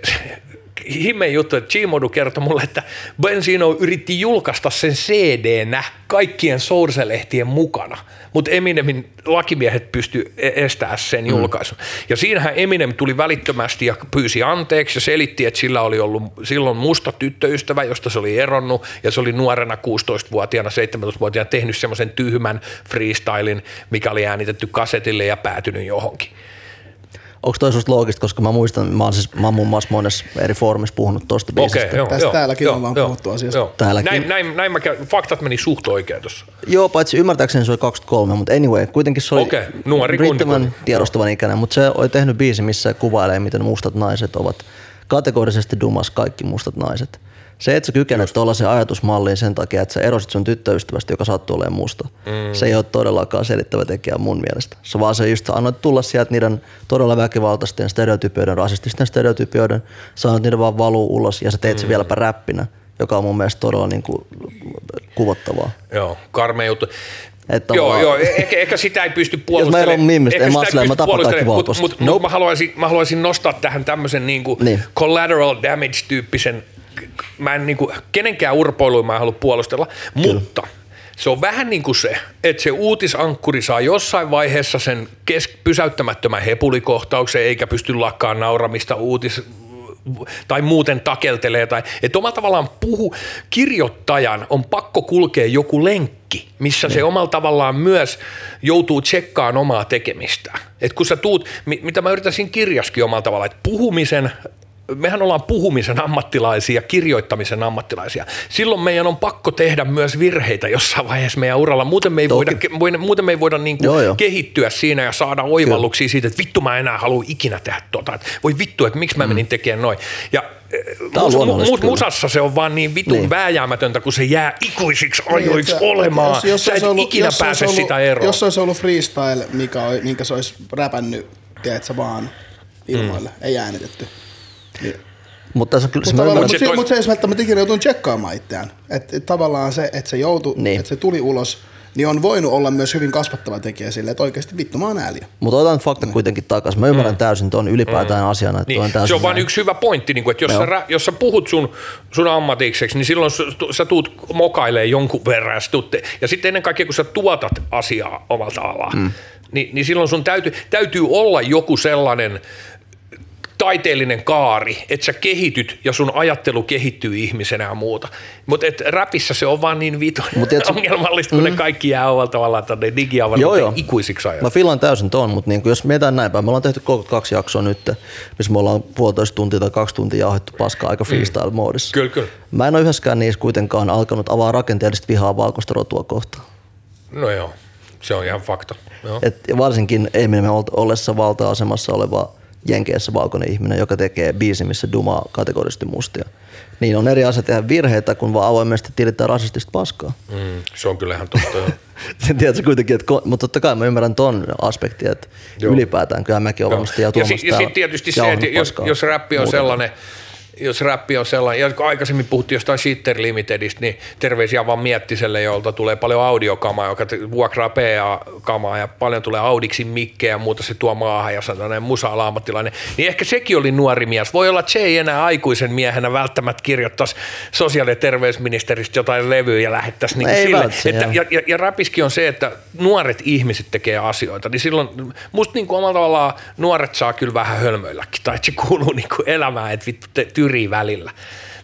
himmeen juttu, että Gmodu kertoi mulle, että Benzino yritti julkaista sen CD-nä kaikkien Source-lehtien mukana, mutta Eminemin lakimiehet pysty e- estämään sen mm. julkaisun. Ja siinähän Eminem tuli välittömästi ja pyysi anteeksi ja selitti, että sillä oli ollut silloin musta tyttöystävä, josta se oli eronnut ja se oli nuorena 16-vuotiaana, 17-vuotiaana tehnyt semmoisen tyhmän freestylin, mikä oli äänitetty kasetille ja päätynyt johonkin onko toi susta loogista, koska mä muistan, mä oon, siis, mä oon muun muassa monessa eri foorumissa puhunut tuosta biisistä. Okay, joo, Tästä joo, täälläkin joo, ollaan joo, puhuttu asiasta. Joo. Täälläkin. Näin, näin, näin mä, faktat meni suht oikein tuossa. Joo, paitsi ymmärtääkseni se oli 23, mutta anyway, kuitenkin se oli okay, nuori riittävän tiedostavan ikäinen, mutta se oli tehnyt biisi, missä kuvailee, miten mustat naiset ovat kategorisesti dumas kaikki mustat naiset. Se, että sä kykenet tuollaisen ajatusmalliin sen takia, että sä erosit sun tyttöystävästä, joka sattuu olemaan musta, mm. se ei ole todellakaan selittävä tekijä mun mielestä. Se vaan se just annoit tulla sieltä niiden todella väkivaltaisten stereotypioiden, rasististen stereotypioiden, sä niiden vaan valuu ulos ja sä teet mm. se vieläpä räppinä, joka on mun mielestä todella niin kuin kuvottavaa. Joo, karmea juttu. Että joo, joo, ehkä, ehkä sitä ei pysty puolustelemaan. [laughs] Jos mä en mä mä tapan kaikki Mutta mut, nope. mä, haluaisin, mä haluaisin nostaa tähän tämmöisen niin niin. collateral damage-tyyppisen mä en niin kuin, kenenkään urpoiluja mä en halua puolustella, Kyllä. mutta se on vähän niin kuin se, että se uutisankkuri saa jossain vaiheessa sen kes- pysäyttämättömän hepulikohtauksen eikä pysty lakkaan nauramista uutis tai muuten takeltelee. Tai, että omalla tavallaan puhu, kirjoittajan on pakko kulkea joku lenkki, missä se omalla tavallaan myös joutuu tsekkaamaan omaa tekemistä. Et kun sä tuut, mitä mä yritän siinä kirjaskin omalla tavalla, että puhumisen mehän ollaan puhumisen ammattilaisia, kirjoittamisen ammattilaisia. Silloin meidän on pakko tehdä myös virheitä jossain vaiheessa meidän uralla. Muuten me ei voida, muuten me ei voida niin kuin joo, joo. kehittyä siinä ja saada oivalluksia Kyllä. siitä, että vittu mä enää halua ikinä tehdä tota. Että voi vittu, että miksi mä mm. menin tekemään noin. Ja Mus, mus, musassa se on vaan niin vitun niin. vääjäämätöntä, kun se jää ikuisiksi niin, ajoiksi niin, olemaan. Jos, jos Sä et ollut, ikinä jos pääse ollut, sitä eroon. Jos olisi ollut freestyle, mikä, minkä se olisi räpännyt, tiedätkö, vaan ilmoille, mm. ei äänitetty niin Mutta on kyllä, Mutta mä tavallaan, ymmärrän, mut se se, tois- mut se ei välttämättä ikinä joutunut tsekkaamaan itseään. Et, et tavallaan se, että se joutui, Niin. niin. että se tuli ulos, niin on voinut olla myös hyvin kasvattava tekijä sille, että oikeasti vittu mä oon ääliö. mutta otan fakta kuitenkin takaisin. Mä ymmärrän täysin tuon ylipäätään asiana, että Niin, täysin se on vaan näin. yksi hyvä pointti, niin kuin, että jos Joo. sä, rä- jos sä puhut sun, sun ammatikseksi, niin silloin sä, sä tuut mokailee jonkun verran ja, sä tuut ja sitten ennen kaikkea kun sä tuotat asiaa omalta alaa, mm. niin, niin silloin sun täytyy, täytyy olla joku sellainen taiteellinen kaari, että sä kehityt ja sun ajattelu kehittyy ihmisenä ja muuta. Mutta räpissä se on vaan niin vitun Mut ongelmallista, kun mm. ne kaikki jää omalla tavallaan tuonne digiavaruuteen ikuisiksi ajan. Mä filan täysin ton, mutta niinku, jos mietitään näin päin, me ollaan tehty koko kaksi jaksoa nyt, missä me ollaan puolitoista tuntia tai kaksi tuntia jauhettu paskaa aika freestyle-moodissa. Kyllä, kyllä. Mä en ole yhdessäkään niissä kuitenkaan alkanut avaa rakenteellista vihaa valkoista rotua kohtaan. No joo, se on ihan fakta. Joo. Et varsinkin Eminem ollessa valta-asemassa oleva Jenkeissä valkoinen ihminen, joka tekee biisi, missä dumaa kategorisesti mustia. Niin on eri asia tehdä virheitä, kun vaan avoimesti tilittää rasistista paskaa. Mm, se on kyllä ihan totta. joo. [laughs] Tiedätkö kuitenkin, että, mutta totta kai mä ymmärrän ton aspektin, että Joo. ylipäätään kyllä mäkin olen varmasti ja ja, sit, sitten tietysti se, että jos, jos räppi on muutenkin. sellainen, jos räppi on sellainen, ja aikaisemmin puhuttiin jostain Shitter Limitedistä, niin terveisiä vaan Miettiselle, jolta tulee paljon audiokamaa, joka vuokraa PA-kamaa ja paljon tulee Audiksi mikkejä ja muuta se tuo maahan ja sellainen musa ammattilainen. Niin ehkä sekin oli nuori mies. Voi olla, että se ei enää aikuisen miehenä välttämättä kirjoittaisi sosiaali- ja terveysministeristä jotain levyä ja lähettäisi niin Ei sille. välttämättä, Että, ja, ja, ja räpiskin on se, että nuoret ihmiset tekee asioita, niin silloin musta niin kuin omalla tavallaan nuoret saa kyllä vähän hölmöilläkin, tai että se kuuluu niin kuin elämään, että vittu te tyrii välillä.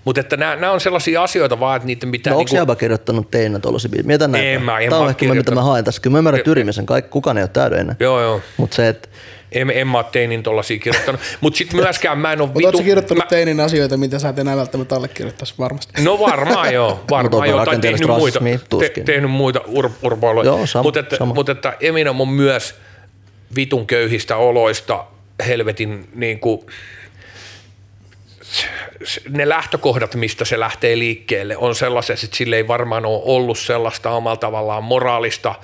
Mutta että nämä, nämä on sellaisia asioita vaan, että niiden pitää... No onko niinku, kirjoittanut teinä tuollaisia biisejä? Mietä näin. En mä- en Tämä mä on ehkä me, mitä mä haen tässä. Kyllä mä ymmärrän tyrimisen. Kaikki, kukaan ei ole täydellinen. Joo, joo. Mutta se, että En, en mä ole teinin tollasia kirjoittanut. Mutta sitten myöskään mä en ole Mutta ootko kirjoittanut mä, teinin asioita, mitä sä et enää välttämättä allekirjoittaisi varmasti? No varmaan joo, [laughs] varmaan joo, tai tehnyt muita, te, tehnyt muita ur, urpoiluja. Joo, sama, Mutta että, mut että Eminem on myös vitun köyhistä oloista helvetin niin kuin, ne lähtökohdat, mistä se lähtee liikkeelle, on sellaiset, että sille ei varmaan ole ollut sellaista omalla tavallaan moraalista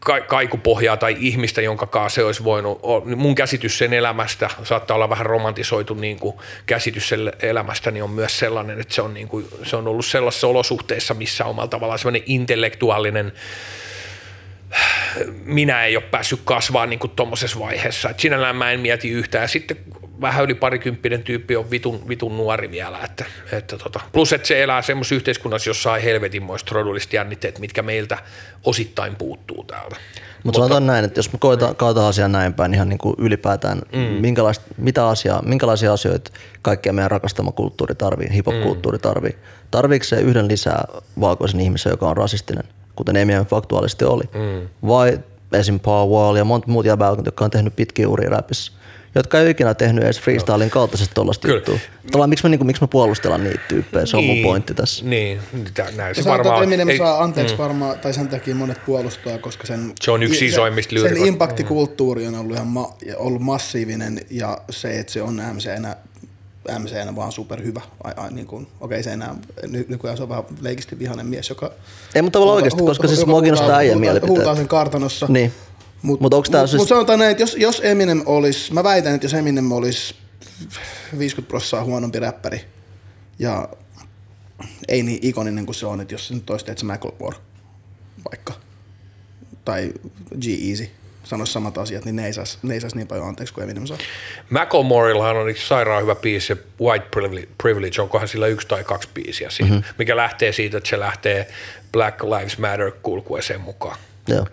ka- kaikupohjaa tai ihmistä, jonka kanssa se olisi voinut, mun käsitys sen elämästä, saattaa olla vähän romantisoitu niin kuin käsitys sen elämästä, niin on myös sellainen, että se on, niin kuin, se on ollut sellaisissa olosuhteissa, missä omalla tavallaan sellainen intellektuaalinen minä ei ole päässyt kasvaa niin tuommoisessa vaiheessa. Et sinällään mä en mieti yhtään. Ja sitten vähän yli parikymppinen tyyppi on vitun, vitun nuori vielä. Että, että tota. Plus, että se elää semmoisessa yhteiskunnassa, jossa on helvetinmoista rodulliset jännitteet, mitkä meiltä osittain puuttuu täältä. Mutta sanotaan näin, että jos me koetaan, katsotaan asiaa näin päin ihan niin kuin ylipäätään, mm. minkälaista, mitä asiaa, minkälaisia asioita kaikkea meidän rakastama kulttuuri tarvii, hip-hop-kulttuuri tarvii. Tarviiko se yhden lisää valkoisen ihmisen, joka on rasistinen, kuten Eminem faktuaalisesti oli? Mm. Vai esim. Paul Wall ja monta muuta jäbää, jotka on tehnyt pitkiä uria rapissa, jotka ei ikinä tehnyt edes freestylin kaltaisesti tollaista Kyllä. juttua. Tavallaan miksi me, niin kuin, miksi me puolustellaan niitä tyyppejä, se on mun pointti tässä. Niin, näin se varmaan Eminem ei- saa anteeksi mm. varmaan, tai sen takia monet puolustaa, koska sen, Se on yksi isoimmista Sen lyyrikoista. impaktikulttuuri on ollut ihan ma, ja ollut massiivinen ja se, että se on MCnä, MCnä vaan superhyvä. Ai, ai, niin kuin, okei, se enää, ny, nykyään se on vähän leikisti vihainen mies, joka... Ei, mutta tavallaan oikeasti, koska siis mua kiinnostaa äijän mielipiteet. Huutaa sen kartanossa. Niin. Mutta Mut tää mut, siis- mut sanotaan näin, että jos, jos Eminem olisi, mä väitän, että jos Eminem olisi 50 prosenttia huonompi räppäri ja ei niin ikoninen kuin se on, että jos se nyt olisi että se Macklemore vaikka tai G-Easy sanoisi samat asiat, niin ne ei saisi, ne ei saisi niin paljon anteeksi kuin Eminem saa. Macklemorellahan on sairaan hyvä biisi, se White Privilege, Privilege onkohan sillä yksi tai kaksi biisiä siinä, mm-hmm. mikä lähtee siitä, että se lähtee Black Lives Matter kulkueeseen mukaan. Joo.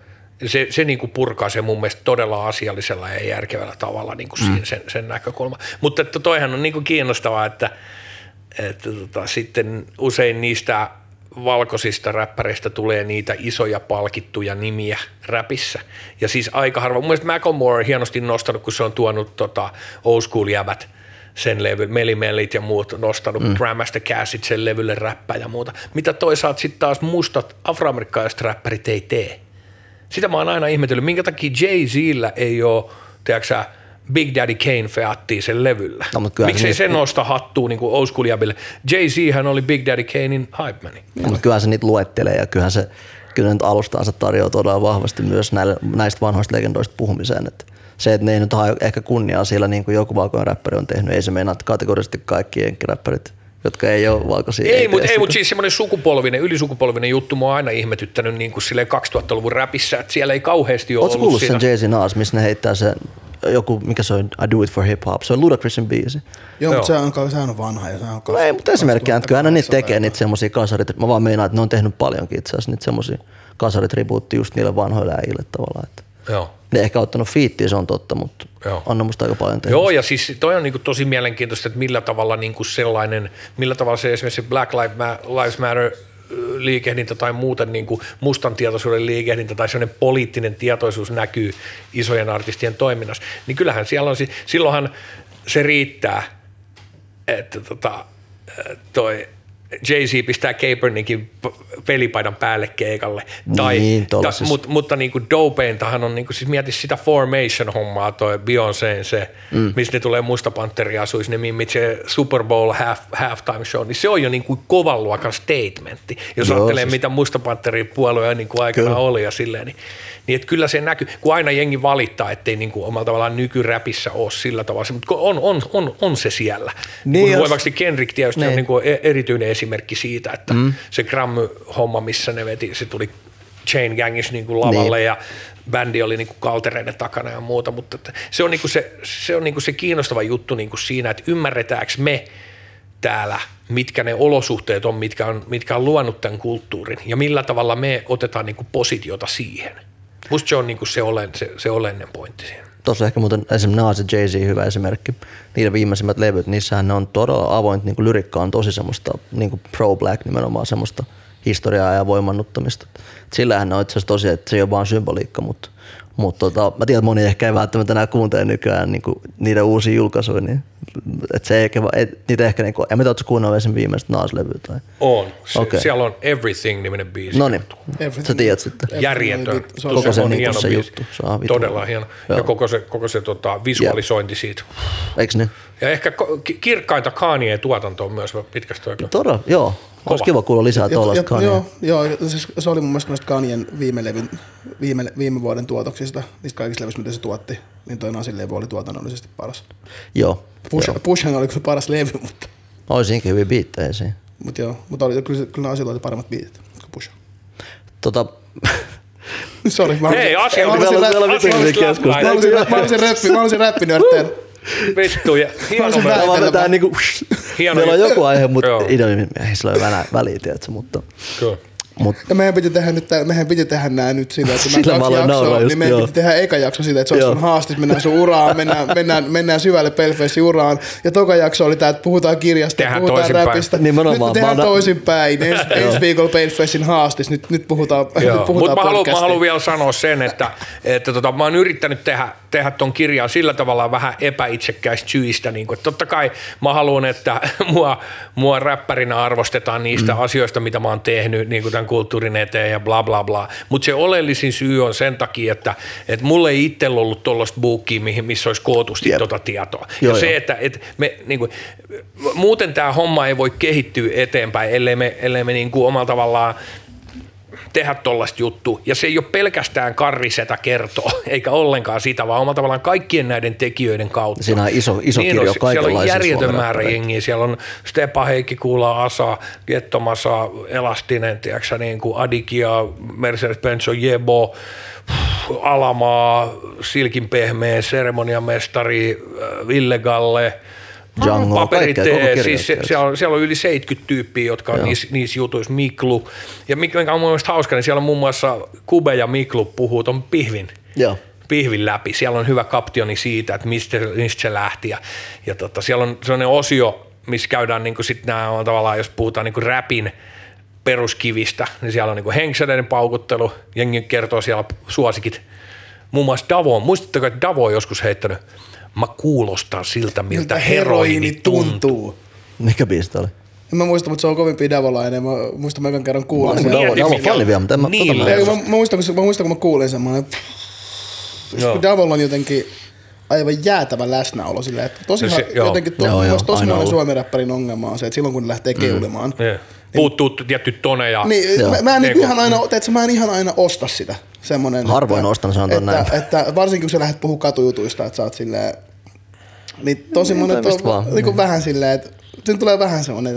Se, se niin kuin purkaa se mun mielestä todella asiallisella ja järkevällä tavalla niin kuin mm. sen, sen näkökulma. Mutta että toihan on niin kuin kiinnostavaa, että, että tota, sitten usein niistä valkoisista räppäreistä tulee niitä isoja palkittuja nimiä räpissä. Ja siis aika harva. Mun mielestä Macklemore on hienosti nostanut, kun se on tuonut tota old school jävät sen levy, Melimellit ja muut nostanut, mm. Grandmaster Cashit sen levylle räppää ja muuta. Mitä toisaalta sitten taas mustat afroamerikkalaiset räppärit ei tee. Sitä mä oon aina ihmetellyt, minkä takia Jay-Zillä ei ole, tiedätkö Big Daddy Kane feattiin sen levyllä. No, kyllähän Miksei se niistä- nosta hattua niin kuin old school? Jay-Z hän oli Big Daddy Kanein hype mani. Ja, mutta kyllähän se niitä luettelee ja kyllähän se kyllä nyt alustaansa tarjoaa todella vahvasti myös näille, näistä vanhoista legendoista puhumiseen. Että se, että ne ei nyt hae ehkä kunniaa sillä niin kuin joku valkoinen räppäri on tehnyt, ei se meinaa kategorisesti kaikki jenkkiräppärit, jotka ei ole valkoisia. Ei, mutta ei, mut siis semmoinen sukupolvinen, ylisukupolvinen juttu mua on aina ihmetyttänyt niin kuin silleen 2000-luvun räpissä, että siellä ei kauheasti ole Oletko ollut kuullut siinä. sen Jay-Z Nas, missä ne heittää se joku, mikä se on, I do it for hip hop, se on Ludacrisin biisi. Joo, mutta sehän on, sehän on vanha ja sehän on No ei, mutta esimerkkinä, että kyllä ne niitä 2008 tekee niitä semmosia kasarit, mä vaan meinaan, että ne on tehnyt paljonkin itse asiassa niitä semmosia kasaritribuutti just niille vanhoille äijille tavallaan. Että Joo. Ne ehkä ottanut fiittiä, se on totta, mutta Joo. on ne musta aika paljon tehnyt. Joo, ja siis toi on niinku tosi mielenkiintoista, että millä tavalla niinku sellainen, millä tavalla se esimerkiksi Black Lives Ma- Lives Matter liikehdintä tai muuten niin kuin mustan tietoisuuden liikehdintä tai sellainen poliittinen tietoisuus näkyy isojen artistien toiminnassa, niin kyllähän siellä on, si- silloinhan se riittää, että tota, toi Jay-Z pistää Kaepernickin p- pelipaidan päälle keikalle. Tai, Niin, ta, mut, mutta niin kuin dopeintahan on, niin kuin, siis mieti sitä Formation-hommaa, toi Beyoncé, se, mm. missä ne tulee Musta Panteri asuisi, ne mimmit se Super Bowl half, halftime show, niin se on jo niin kuin kovan luokan statementti. Jos Joo, ajattelee, siis- mitä Musta Panteri puolue niin kuin aikana Kyllä. oli ja silleen, niin, niin että kyllä se näkyy, kun aina jengi valittaa, ettei niin kuin omalla tavallaan nykyräpissä ole sillä tavalla, mutta on, on, on, on se siellä. Niin, Niin jos- voimaksi Kendrick tietysti on Niin. niin kuin e- erityinen esimerkki siitä, että mm. se Grammy-homma, missä ne veti, se tuli Chain Gangissa niin kuin lavalle Niin. ja bändi oli niin kuin kaltereiden takana ja muuta, mutta että se on, niin kuin se, se, on niin kuin se kiinnostava juttu niin kuin siinä, että ymmärretäänkö me täällä, mitkä ne olosuhteet on, mitkä on, mitkä on luonut tämän kulttuurin ja millä tavalla me otetaan niin kuin positiota siihen. Musta se on niin kuin se, olen, se, se oleellinen pointti siinä. Tuossa ehkä muuten esimerkiksi Nas ja Jay-Z hyvä esimerkki. Niiden viimeisimmät levyt, niissähän ne on todella avointa, niin kuin lyrikka on tosi semmoista niin kuin pro-black nimenomaan semmoista historiaa ja voimannuttamista. Sillähän ne on itse asiassa tosi, että se ei ole vaan symboliikka, mutta, mutta tota, mä tiedän, että moni ehkä ei välttämättä enää kuuntele nykyään niin kuin niiden uusia julkaisuja, niin että se ei ehkä, et, niitä ehkä, niin kuin, en mä tiedä, ootko kuunnellut esim. viimeistä Nas-levyä tai... On. Se, Okei. Siellä on Everything-niminen biisi. No niin, Everything. sä tiedät sitten. järjetön. Se on Koko se on niinku hieno se biisi. juttu, se on Todella hieno. Joo. Ja koko se, koko se tota, visualisointi siitä. Eiks niin? Ja ehkä kirkkainta Kanye-tuotantoa myös pitkästä aikaa. Todella, joo. Olisi kiva kuulla lisää tuollaista Kanye. Joo, joo siis se oli mun mielestä noista Kanyen viime, levyn, viime, viime vuoden tuotoksista, niistä kaikista levyistä, mitä se tuotti, niin toi Nasin levy oli tuotannollisesti paras. Joo. Push, joo. Pushhan oli kyllä paras levy, mutta, Olisinkin hyvin biittejä siinä. mutta joo, mutta oli, kyllä, kyllä Nasilla oli paremmat biitit kuin Push. Tota, Sori, mä Hei, asia mä on vitun mä halusin- keskusteluja. Mä halusin, mä räppi, mä halusin räppinörtteillä. Vittu, ja hieno olisin myös. vähän- vaan vetää niinku, Hieno meillä on joku aihe, mutta ei sillä ole väliä, tiedätkö, mutta, Kyllä. mutta Ja meidän piti tehdä nyt, meidän piti tehdä nää nyt sillä, että Sillä nämä mä kaksi jaksoa, niin meidän joo. piti tehdä eka jakso siitä, että se sun haastis, mennään sun uraan, mennään, mennään, mennään syvälle Pelfessin uraan. Ja toka jakso oli tää, että puhutaan kirjasta, Tehdään puhutaan toisinpäin. räpistä. Nimenomaan, Nyt me tehdään mä toisinpäin. [laughs] Ensi, ensi viikolla Pelfessin haastis, nyt, nyt puhutaan, [laughs] nyt Joo, mutta puhutaan mä haluan, mä haluan vielä sanoa sen, että, että tota, mä oon yrittänyt tehdä, tehdä ton kirjan sillä tavalla vähän epäitsekkäistä syistä. Niin että totta kai mä haluan, että [laughs] mua, mua räppärinä arvostetaan niistä mm. asioista, mitä mä oon tehnyt niin tämän kulttuurin eteen ja bla bla bla. Mutta se oleellisin syy on sen takia, että, että mulla ei itsellä ollut tuollaista buukkiä, mihin, missä olisi kootusti Jep. tota tietoa. Joo, ja se, joo. että, että me, niin kuin, muuten tämä homma ei voi kehittyä eteenpäin, ellei me, ellei me niin kuin omalla tavallaan tehdä tollaista juttua. Ja se ei ole pelkästään karrisetä kertoa, [laughs] eikä ollenkaan sitä, vaan omalla tavallaan kaikkien näiden tekijöiden kautta. Siinä on iso- iso kirjo on, Siellä on järjetön määrä jengiä. Siellä on Stepa Heikki Kuula, Asa, Gettomasa, Elastinen, tiedätkö, niin kuin Adikia, Mercedes-Benz Jebo, Alamaa, Silkin pehmeä, seremoniamestari, äh, Ville Galle, Django, paperit, kaikkea, siis siellä, on, siellä on yli 70 tyyppiä, jotka on niissä, niissä jutuissa. Miklu. Ja mikä mikä on mun mielestä hauska, niin siellä on muun muassa Kube ja Miklu puhuu ton pihvin joo. pihvin läpi. Siellä on hyvä kaptioni siitä, että mistä, mistä se lähti. Ja, ja tota, siellä on sellainen osio, missä käydään niin sit nämä on tavallaan, jos puhutaan niin räpin peruskivistä, niin siellä on niin henkseleiden paukuttelu, jengi kertoo siellä suosikit. Muun muassa Davo, muistatteko, että Davo on joskus heittänyt, mä kuulostan siltä, miltä, Miltä heroini tuntuu. tuntuu. Mikä biisi oli? En mä muista, mutta se on kovin davolainen. Mä muistan, mä ekan kerran kuulin Mä sen. oon fani vielä, mutta en mä- niin tota mä- mä, mä, muistan, kun, mä muistan, kun mä kuulin sen, mä olin, Joo. kun Davol on jotenkin aivan jäätävä läsnäolo silleen, että tosi, No se- se, joo. jotenkin to, Joo, joo, tosi monen ollut. suomen räppärin ongelma on se, että silloin kun ne lähtee keulimaan, Niin. Puuttuu tietty tone ja niin Joo. mä, mä, en Niin niin kuin- ihan aina, teetkö, mä en ihan aina osta sitä. Semmonen, Harvoin ostan, sanotaan että, näin. Että, varsinkin kun sä lähdet puhua katujutuista, että sä oot silleen, niin tosi Niin, monet on vaan. niin kuin vähän silleen, että siinä tulee vähän semmoinen,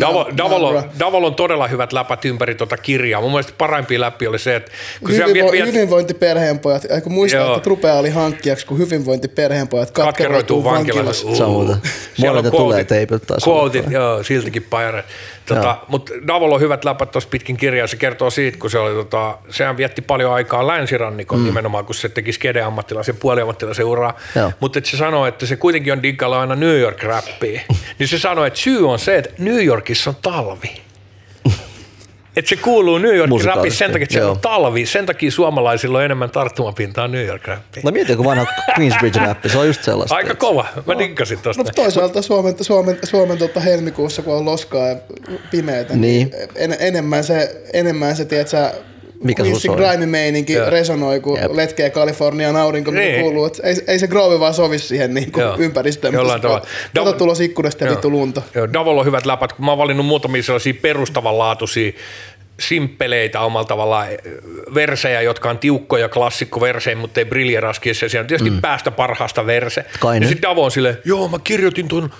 Davol, Davol on todella hyvät läpät ympäri tuota kirjaa. Mun mielestä parempi läpi oli se, että kun Hyvinvo- viet, hyvinvointiperheenpojat, ja kun muistaa, Joo. että rupeaa oli hankkijaksi, kun hyvinvointiperheenpojat katkeroituu vankilassa. vankilassa. Samoin. On tulee teipiltä taas. Quotit, joo, siltikin paire. Tota, mutta Davol on hyvät läpät tuossa pitkin kirjaa. Se kertoo siitä, kun se oli, tota, sehän vietti paljon aikaa länsirannikon mm. nimenomaan, kun se teki skede-ammattilaisen, puoliammattilaisen uraa. Mutta se sanoi, että se kuitenkin on diggalla aina New York-räppiä. Niin se sanoi, että syy on se, että New Yorkissa on talvi. [laughs] Että se kuuluu New York Musikaalisesti, rapissa sen takia, että siellä on talvi. Sen takia suomalaisilla on enemmän tarttumapintaa New York rappiin. No mieti, kun vanha Queensbridge-räppi, se on just sellaista. Aika kova. Mä diggasin tosta. Mutta toisaalta Suomen, Suomen, Suomen tota helmikuussa, kun on loskaa ja pimeätä, niin, Niin. en, enemmän se, enemmän se tiedät sä, Mikä soi? grime-meininki Joo. resonoi, kun Jep. letkee Kalifornian aurinko, mitä Niin. kuuluu. Et ei, ei se groove vaan sovi siihen niin Joo. ympäristöön. Jollain mutta tavalla. Kato Dav- tulos ikkunasta vittu lunta. Joo, Davol on hyvät läpät, kun mä oon valinnut muutamia sellaisia perustavanlaatuisia simppeleitä omalla tavallaan eh, versejä, jotka on tiukkoja klassikkoversejä, mutta ei briljeraskissa. Siellä on tietysti mm. päästä parhaasta verse. Kainen. Ja sitten Davo on silleen, joo mä kirjoitin tuon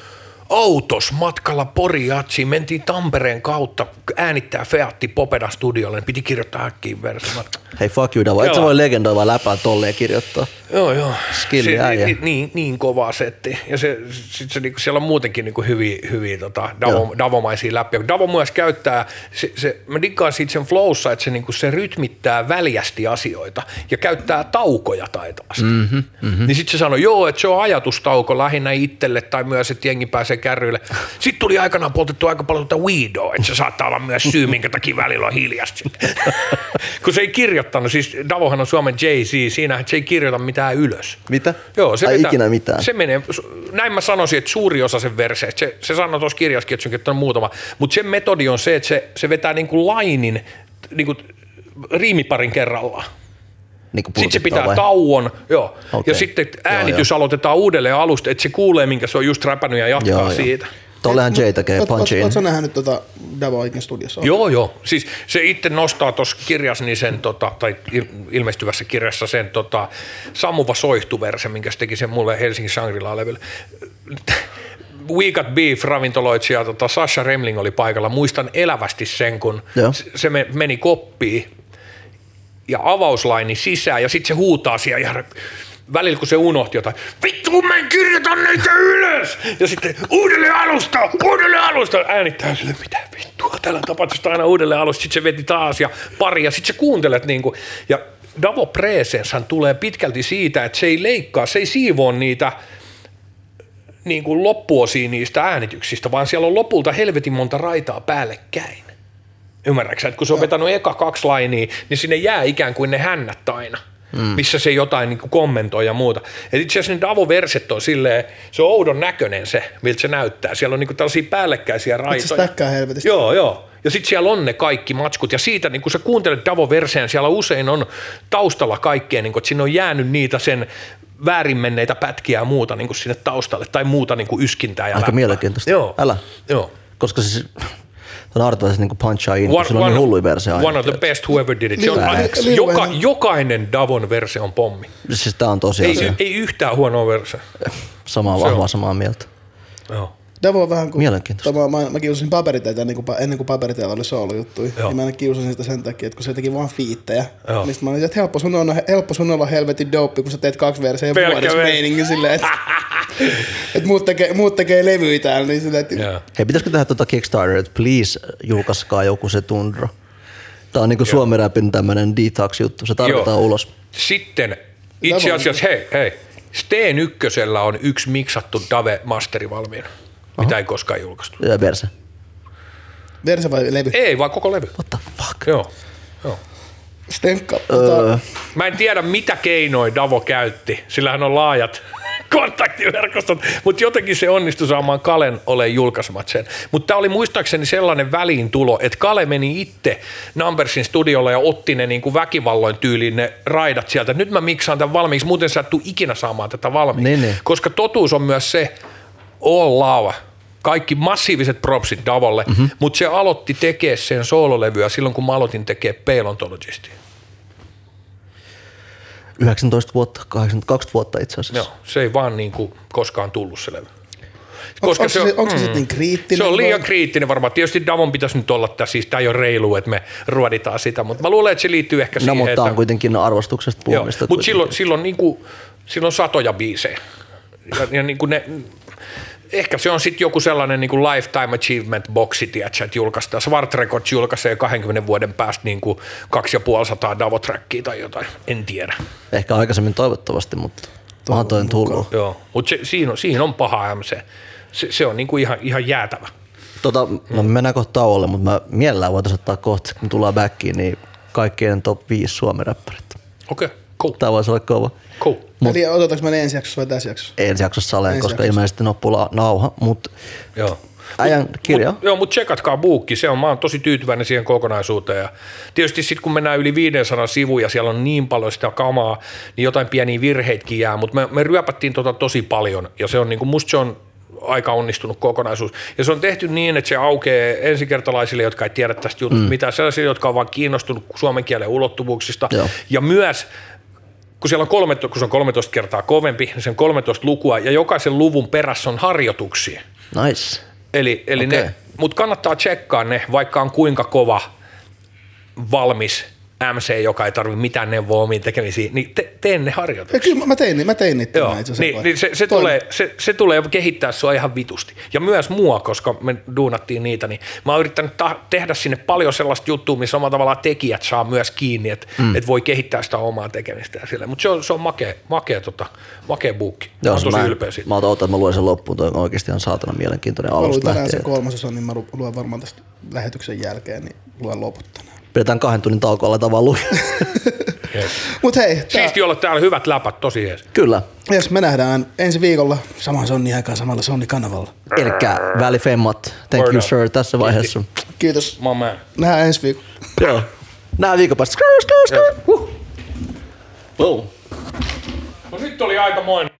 autos matkalla Poriatsiin, mentiin Tampereen kautta äänittää Featti Popeda studiolle, piti kirjoittaa äkkiä verse. Mä, Hei fuck you Davo, et sä voi legendoivaa läpää tolleen kirjoittaa. Joo, joo. Skilli äijä. niin, niin, niin kova setti. Ja se, sit se, niinku, siellä on muutenkin niinku hyviä, hyviä tota, Davo. Davomaisia läpiä. Davo myös käyttää, se, se, mä diggaan siitä sen flowssa, että se, niinku, se rytmittää väljästi asioita ja käyttää taukoja taitavasti. Mm-hmm, mm-hmm. Niin sitten se sanoi, joo, että se on ajatustauko lähinnä itselle tai myös, että jengi pääsee kärryille. Sitten tuli aikanaan poltettu aika paljon tuota weedoa, että se saattaa olla myös syy, minkä takia välillä on hiljasta. [laughs] Kun se ei kirjoittanut, siis Davohan on Suomen Jay-Z, siinä että se ei kirjoita mitään ylös. Mitä? Joo, se Ai ikinä mitään. Se menee, näin mä sanoisin, että suuri osa sen verseistä, se, se sanoi tuossa kirjassakin, että se on muutama, mutta sen metodi on se, että se, se vetää niin kuin lainin niin kuin riimiparin kerrallaan. Niin kuin Sitten se pitää vai? tauon, joo. Okei. ja sitten Joo, äänitys joo. aloitetaan uudelleen alusta, että se kuulee, minkä se on just räpännyt ja jatkaa Joo, joo. siitä. Tollehan Jay tekee punchin. Ootko nähnyt tota Davo Ikin studiossa? Joo, joo. Siis se itse nostaa tuossa kirjassa, niin sen, tota, tai il- ilmestyvässä kirjassa sen tota, sammuva soihtuverse, minkä se teki sen mulle Helsingin Shangri-La-levyllä. [laughs] We Got Beef ravintoloitsija tota Sasha Remling oli paikalla. Muistan elävästi sen, kun Joo. se- se me- meni koppiin ja avauslaini sisään ja sitten se huutaa siellä ihan välillä kun se unohti jotain, vittu mä en kirjoita näitä ylös! Ja sitten uudelleen alusta, uudelleen alusta, äänittää sille, mitä vittua, täällä tapahtuu aina uudelleen alusta, sitten se veti taas ja pari ja sitten sä kuuntelet niinku, ja Davo Presenshan tulee pitkälti siitä, että se ei leikkaa, se ei siivoo niitä niin kuin loppuosia niistä äänityksistä, vaan siellä on lopulta helvetin monta raitaa päällekkäin. Ymmärrätkö, että kun se on vetänyt eka kaksi lainia, niin sinne jää ikään kuin ne hännät aina, mm. missä se jotain niin kommentoi ja muuta. Et itse asiassa ne Davo-verset on silleen, se on oudon näköinen se, miltä se näyttää. Siellä on niin tällaisia päällekkäisiä raitoja. stäkkää helvetisti. Joo, joo. Ja sitten siellä on ne kaikki matskut, ja siitä, niin kun sä kuuntelet Davo-verseen, siellä usein on taustalla kaikkea, niin kun, että sinne on jäänyt niitä sen väärin menneitä pätkiä ja muuta niin sinne taustalle, tai muuta niin yskintää ja Aika läppää. mielenkiintoista. Joo. Älä. Joo. Koska siis on arvoisa niin punchaa in, kun sillä on niin hulluja verse aina. one of the best whoever did it. Se on, Lil joka, Wayne- jokainen Davon verse on pommi. Siis tää on Ei, tosiasia. ei yhtään huonoa verse. Samaa se vahvaa samaa mieltä. Davo on vähän kuin... Mielenkiintoista. Tämä, mä, mä kiusasin paperiteitä ennen kuin, ennen kuin paperiteillä oli soolojuttuja. Joo. Niin mä kiusasin sitä sen takia, että kun se teki vaan fiittejä. Joo. Niin sit mä olin, että helppo sun, on, helppo sun olla helvetin dope, kun sä teet kaksi verseä Pelkkä vuodessa meininki silleen, että, [laughs] että muut, tekee, muut tekee levyjä täällä. Niin silleen, että Joo. Hei, pitäisikö tehdä tuota Kickstarter, että please julkaiskaa joku se tundra. Tää on niinku Suomi Rapin tämmönen detox-juttu, se tarvitaan Joo. ulos. Sitten itse asiassa, hei, hei, Steen ykkösellä on yksi miksattu Dave-masteri valmiina, mitä ei koskaan julkaistu. Ja verse. verse vai levy? Ei, vaan koko levy. What the fuck? Joo. Joo. Stenkka. Öö, Tota, Mä en tiedä, mitä keinoja Davo käytti, sillä hän on laajat [laughs] kontaktiverkostot, mutta jotenkin se onnistui saamaan Kalen ole julkaisemat sen. Mutta tämä oli muistaakseni sellainen väliintulo, että Kale meni itse Numbersin studiolle ja otti ne niinku väkivalloin tyyliin ne raidat sieltä. Nyt mä miksaan tämän valmiiksi, muuten sä et tuu ikinä saamaan tätä valmiiksi. Niin, niin. Koska totuus on myös se, all love, kaikki massiiviset propsit Davolle, Mhm. mm-hmm. mutta se aloitti tekemään sen soololevyä silloin, kun mä aloitin tekemään Paleontologistia. 19 vuotta, 82 vuotta itse asiassa. Joo, se ei vaan niin kuin koskaan tullut se levy. Onko se, onko se sitten niin kriittinen? Se on liian vai? kriittinen varmaan. Tietysti Davon pitäisi nyt olla tässä, siis tämä ei ole reilu, että me ruoditaan sitä, mutta mä luulen, että se liittyy ehkä No, siihen, mutta että... on kuitenkin arvostuksesta Joo, puhumista. mutta silloin, silloin, niin kuin, silloin satoja biisejä. Ja, ja niin kuin ne, ehkä se on sitten joku sellainen niin kuin lifetime achievement boxi, tiedätkö, että julkaistaan. Swart Records julkaisee 20 vuoden päästä niin kuin 2500 Davo-trackia tai jotain, en tiedä. Ehkä aikaisemmin toivottavasti, mutta onhan toi tullut. Joo, mutta siihen, on, siihen on paha MC. Se, se on niin kuin ihan, ihan jäätävä. Tota, no me mennään kohta tauolle, mutta mä mielellään voitaisiin ottaa kohta, kun tullaan backiin, niin kaikkien top 5 suomi-räppärit. Okei, okay, cool, Tää voisi olla kova. cool. Eli otetaanko me ne ensi jaksossa vai tässä jaksossa? Ensi jaksossa saleen, Ensi koska jaksossa. ilmeisesti loppuu la- nauha, mutta Joo. äijän kirja. Mut, joo, mutta tsekatkaa buukki, se on, mä oon tosi tyytyväinen siihen kokonaisuuteen. Ja tietysti sitten kun mennään yli 500 sivuja, siellä on niin paljon sitä kamaa, niin jotain pieniä virheitkin jää, mutta me, me ryöpättiin tota tosi paljon ja se on niinku, musta se on aika onnistunut kokonaisuus. Ja se on tehty niin, että se aukeaa ensikertalaisille, jotka ei tiedä tästä jutusta mm. mitään, sellaisille, jotka on vaan kiinnostunut suomen kielen ulottuvuuksista. Joo. Ja myös kun siellä on 13, kun se on 13 kertaa kovempi, niin se on 13 lukua ja jokaisen luvun perässä on harjoituksia. Nice. Eli, eli Okei. ne, mutta kannattaa tsekkaa ne, vaikka on kuinka kova valmis MC, joka ei tarvitse mitään neuvoa omiin tekemisiin, niin te, tee ne Ja harjoitukset. kyllä mä- mä tein, mä tein niitä Joo, tänään itse asiassa. niin, niin se, se, tulee, se, se tulee kehittää sua ihan vitusti. Ja myös mua, koska me duunattiin niitä, niin mä oon yrittänyt ta- tehdä sinne paljon sellaista juttua, missä omalla tavallaan tekijät saa myös kiinni, että mm. et voi kehittää sitä omaa tekemistä ja sille. Mutta se on, se on makea, makea, tota, makea buukki. Mä oon se tosi mä, ylpeä siitä. Mä otan, että mä luen sen loppuun, toi on oikeasti ihan saatana mielenkiintoinen Mä luin alusta tänään sen lähtien. kolmasosan, niin mä lu- luen varmaan tästä lähetyksen jälkeen, niin luen loput tänään. Pidetään kahden tunnin tauko, aletaan vaan lukea. Yes. [laughs] Mut hei, tää, Siisti olla täällä hyvät läpät, tosi jees. Kyllä. yes, me nähdään ensi viikolla samaan Sonni aikaan samalla Sonni-kanavalla. Elikkä välifemmat. Thank Word you up. sir tässä vaiheessa. Kiitos. My man. Nähdään ensi viikolla. Joo. Nää viikon päästä. Skrr, skrr, skrr. Huh. Boom. No nyt oli aikamoinen.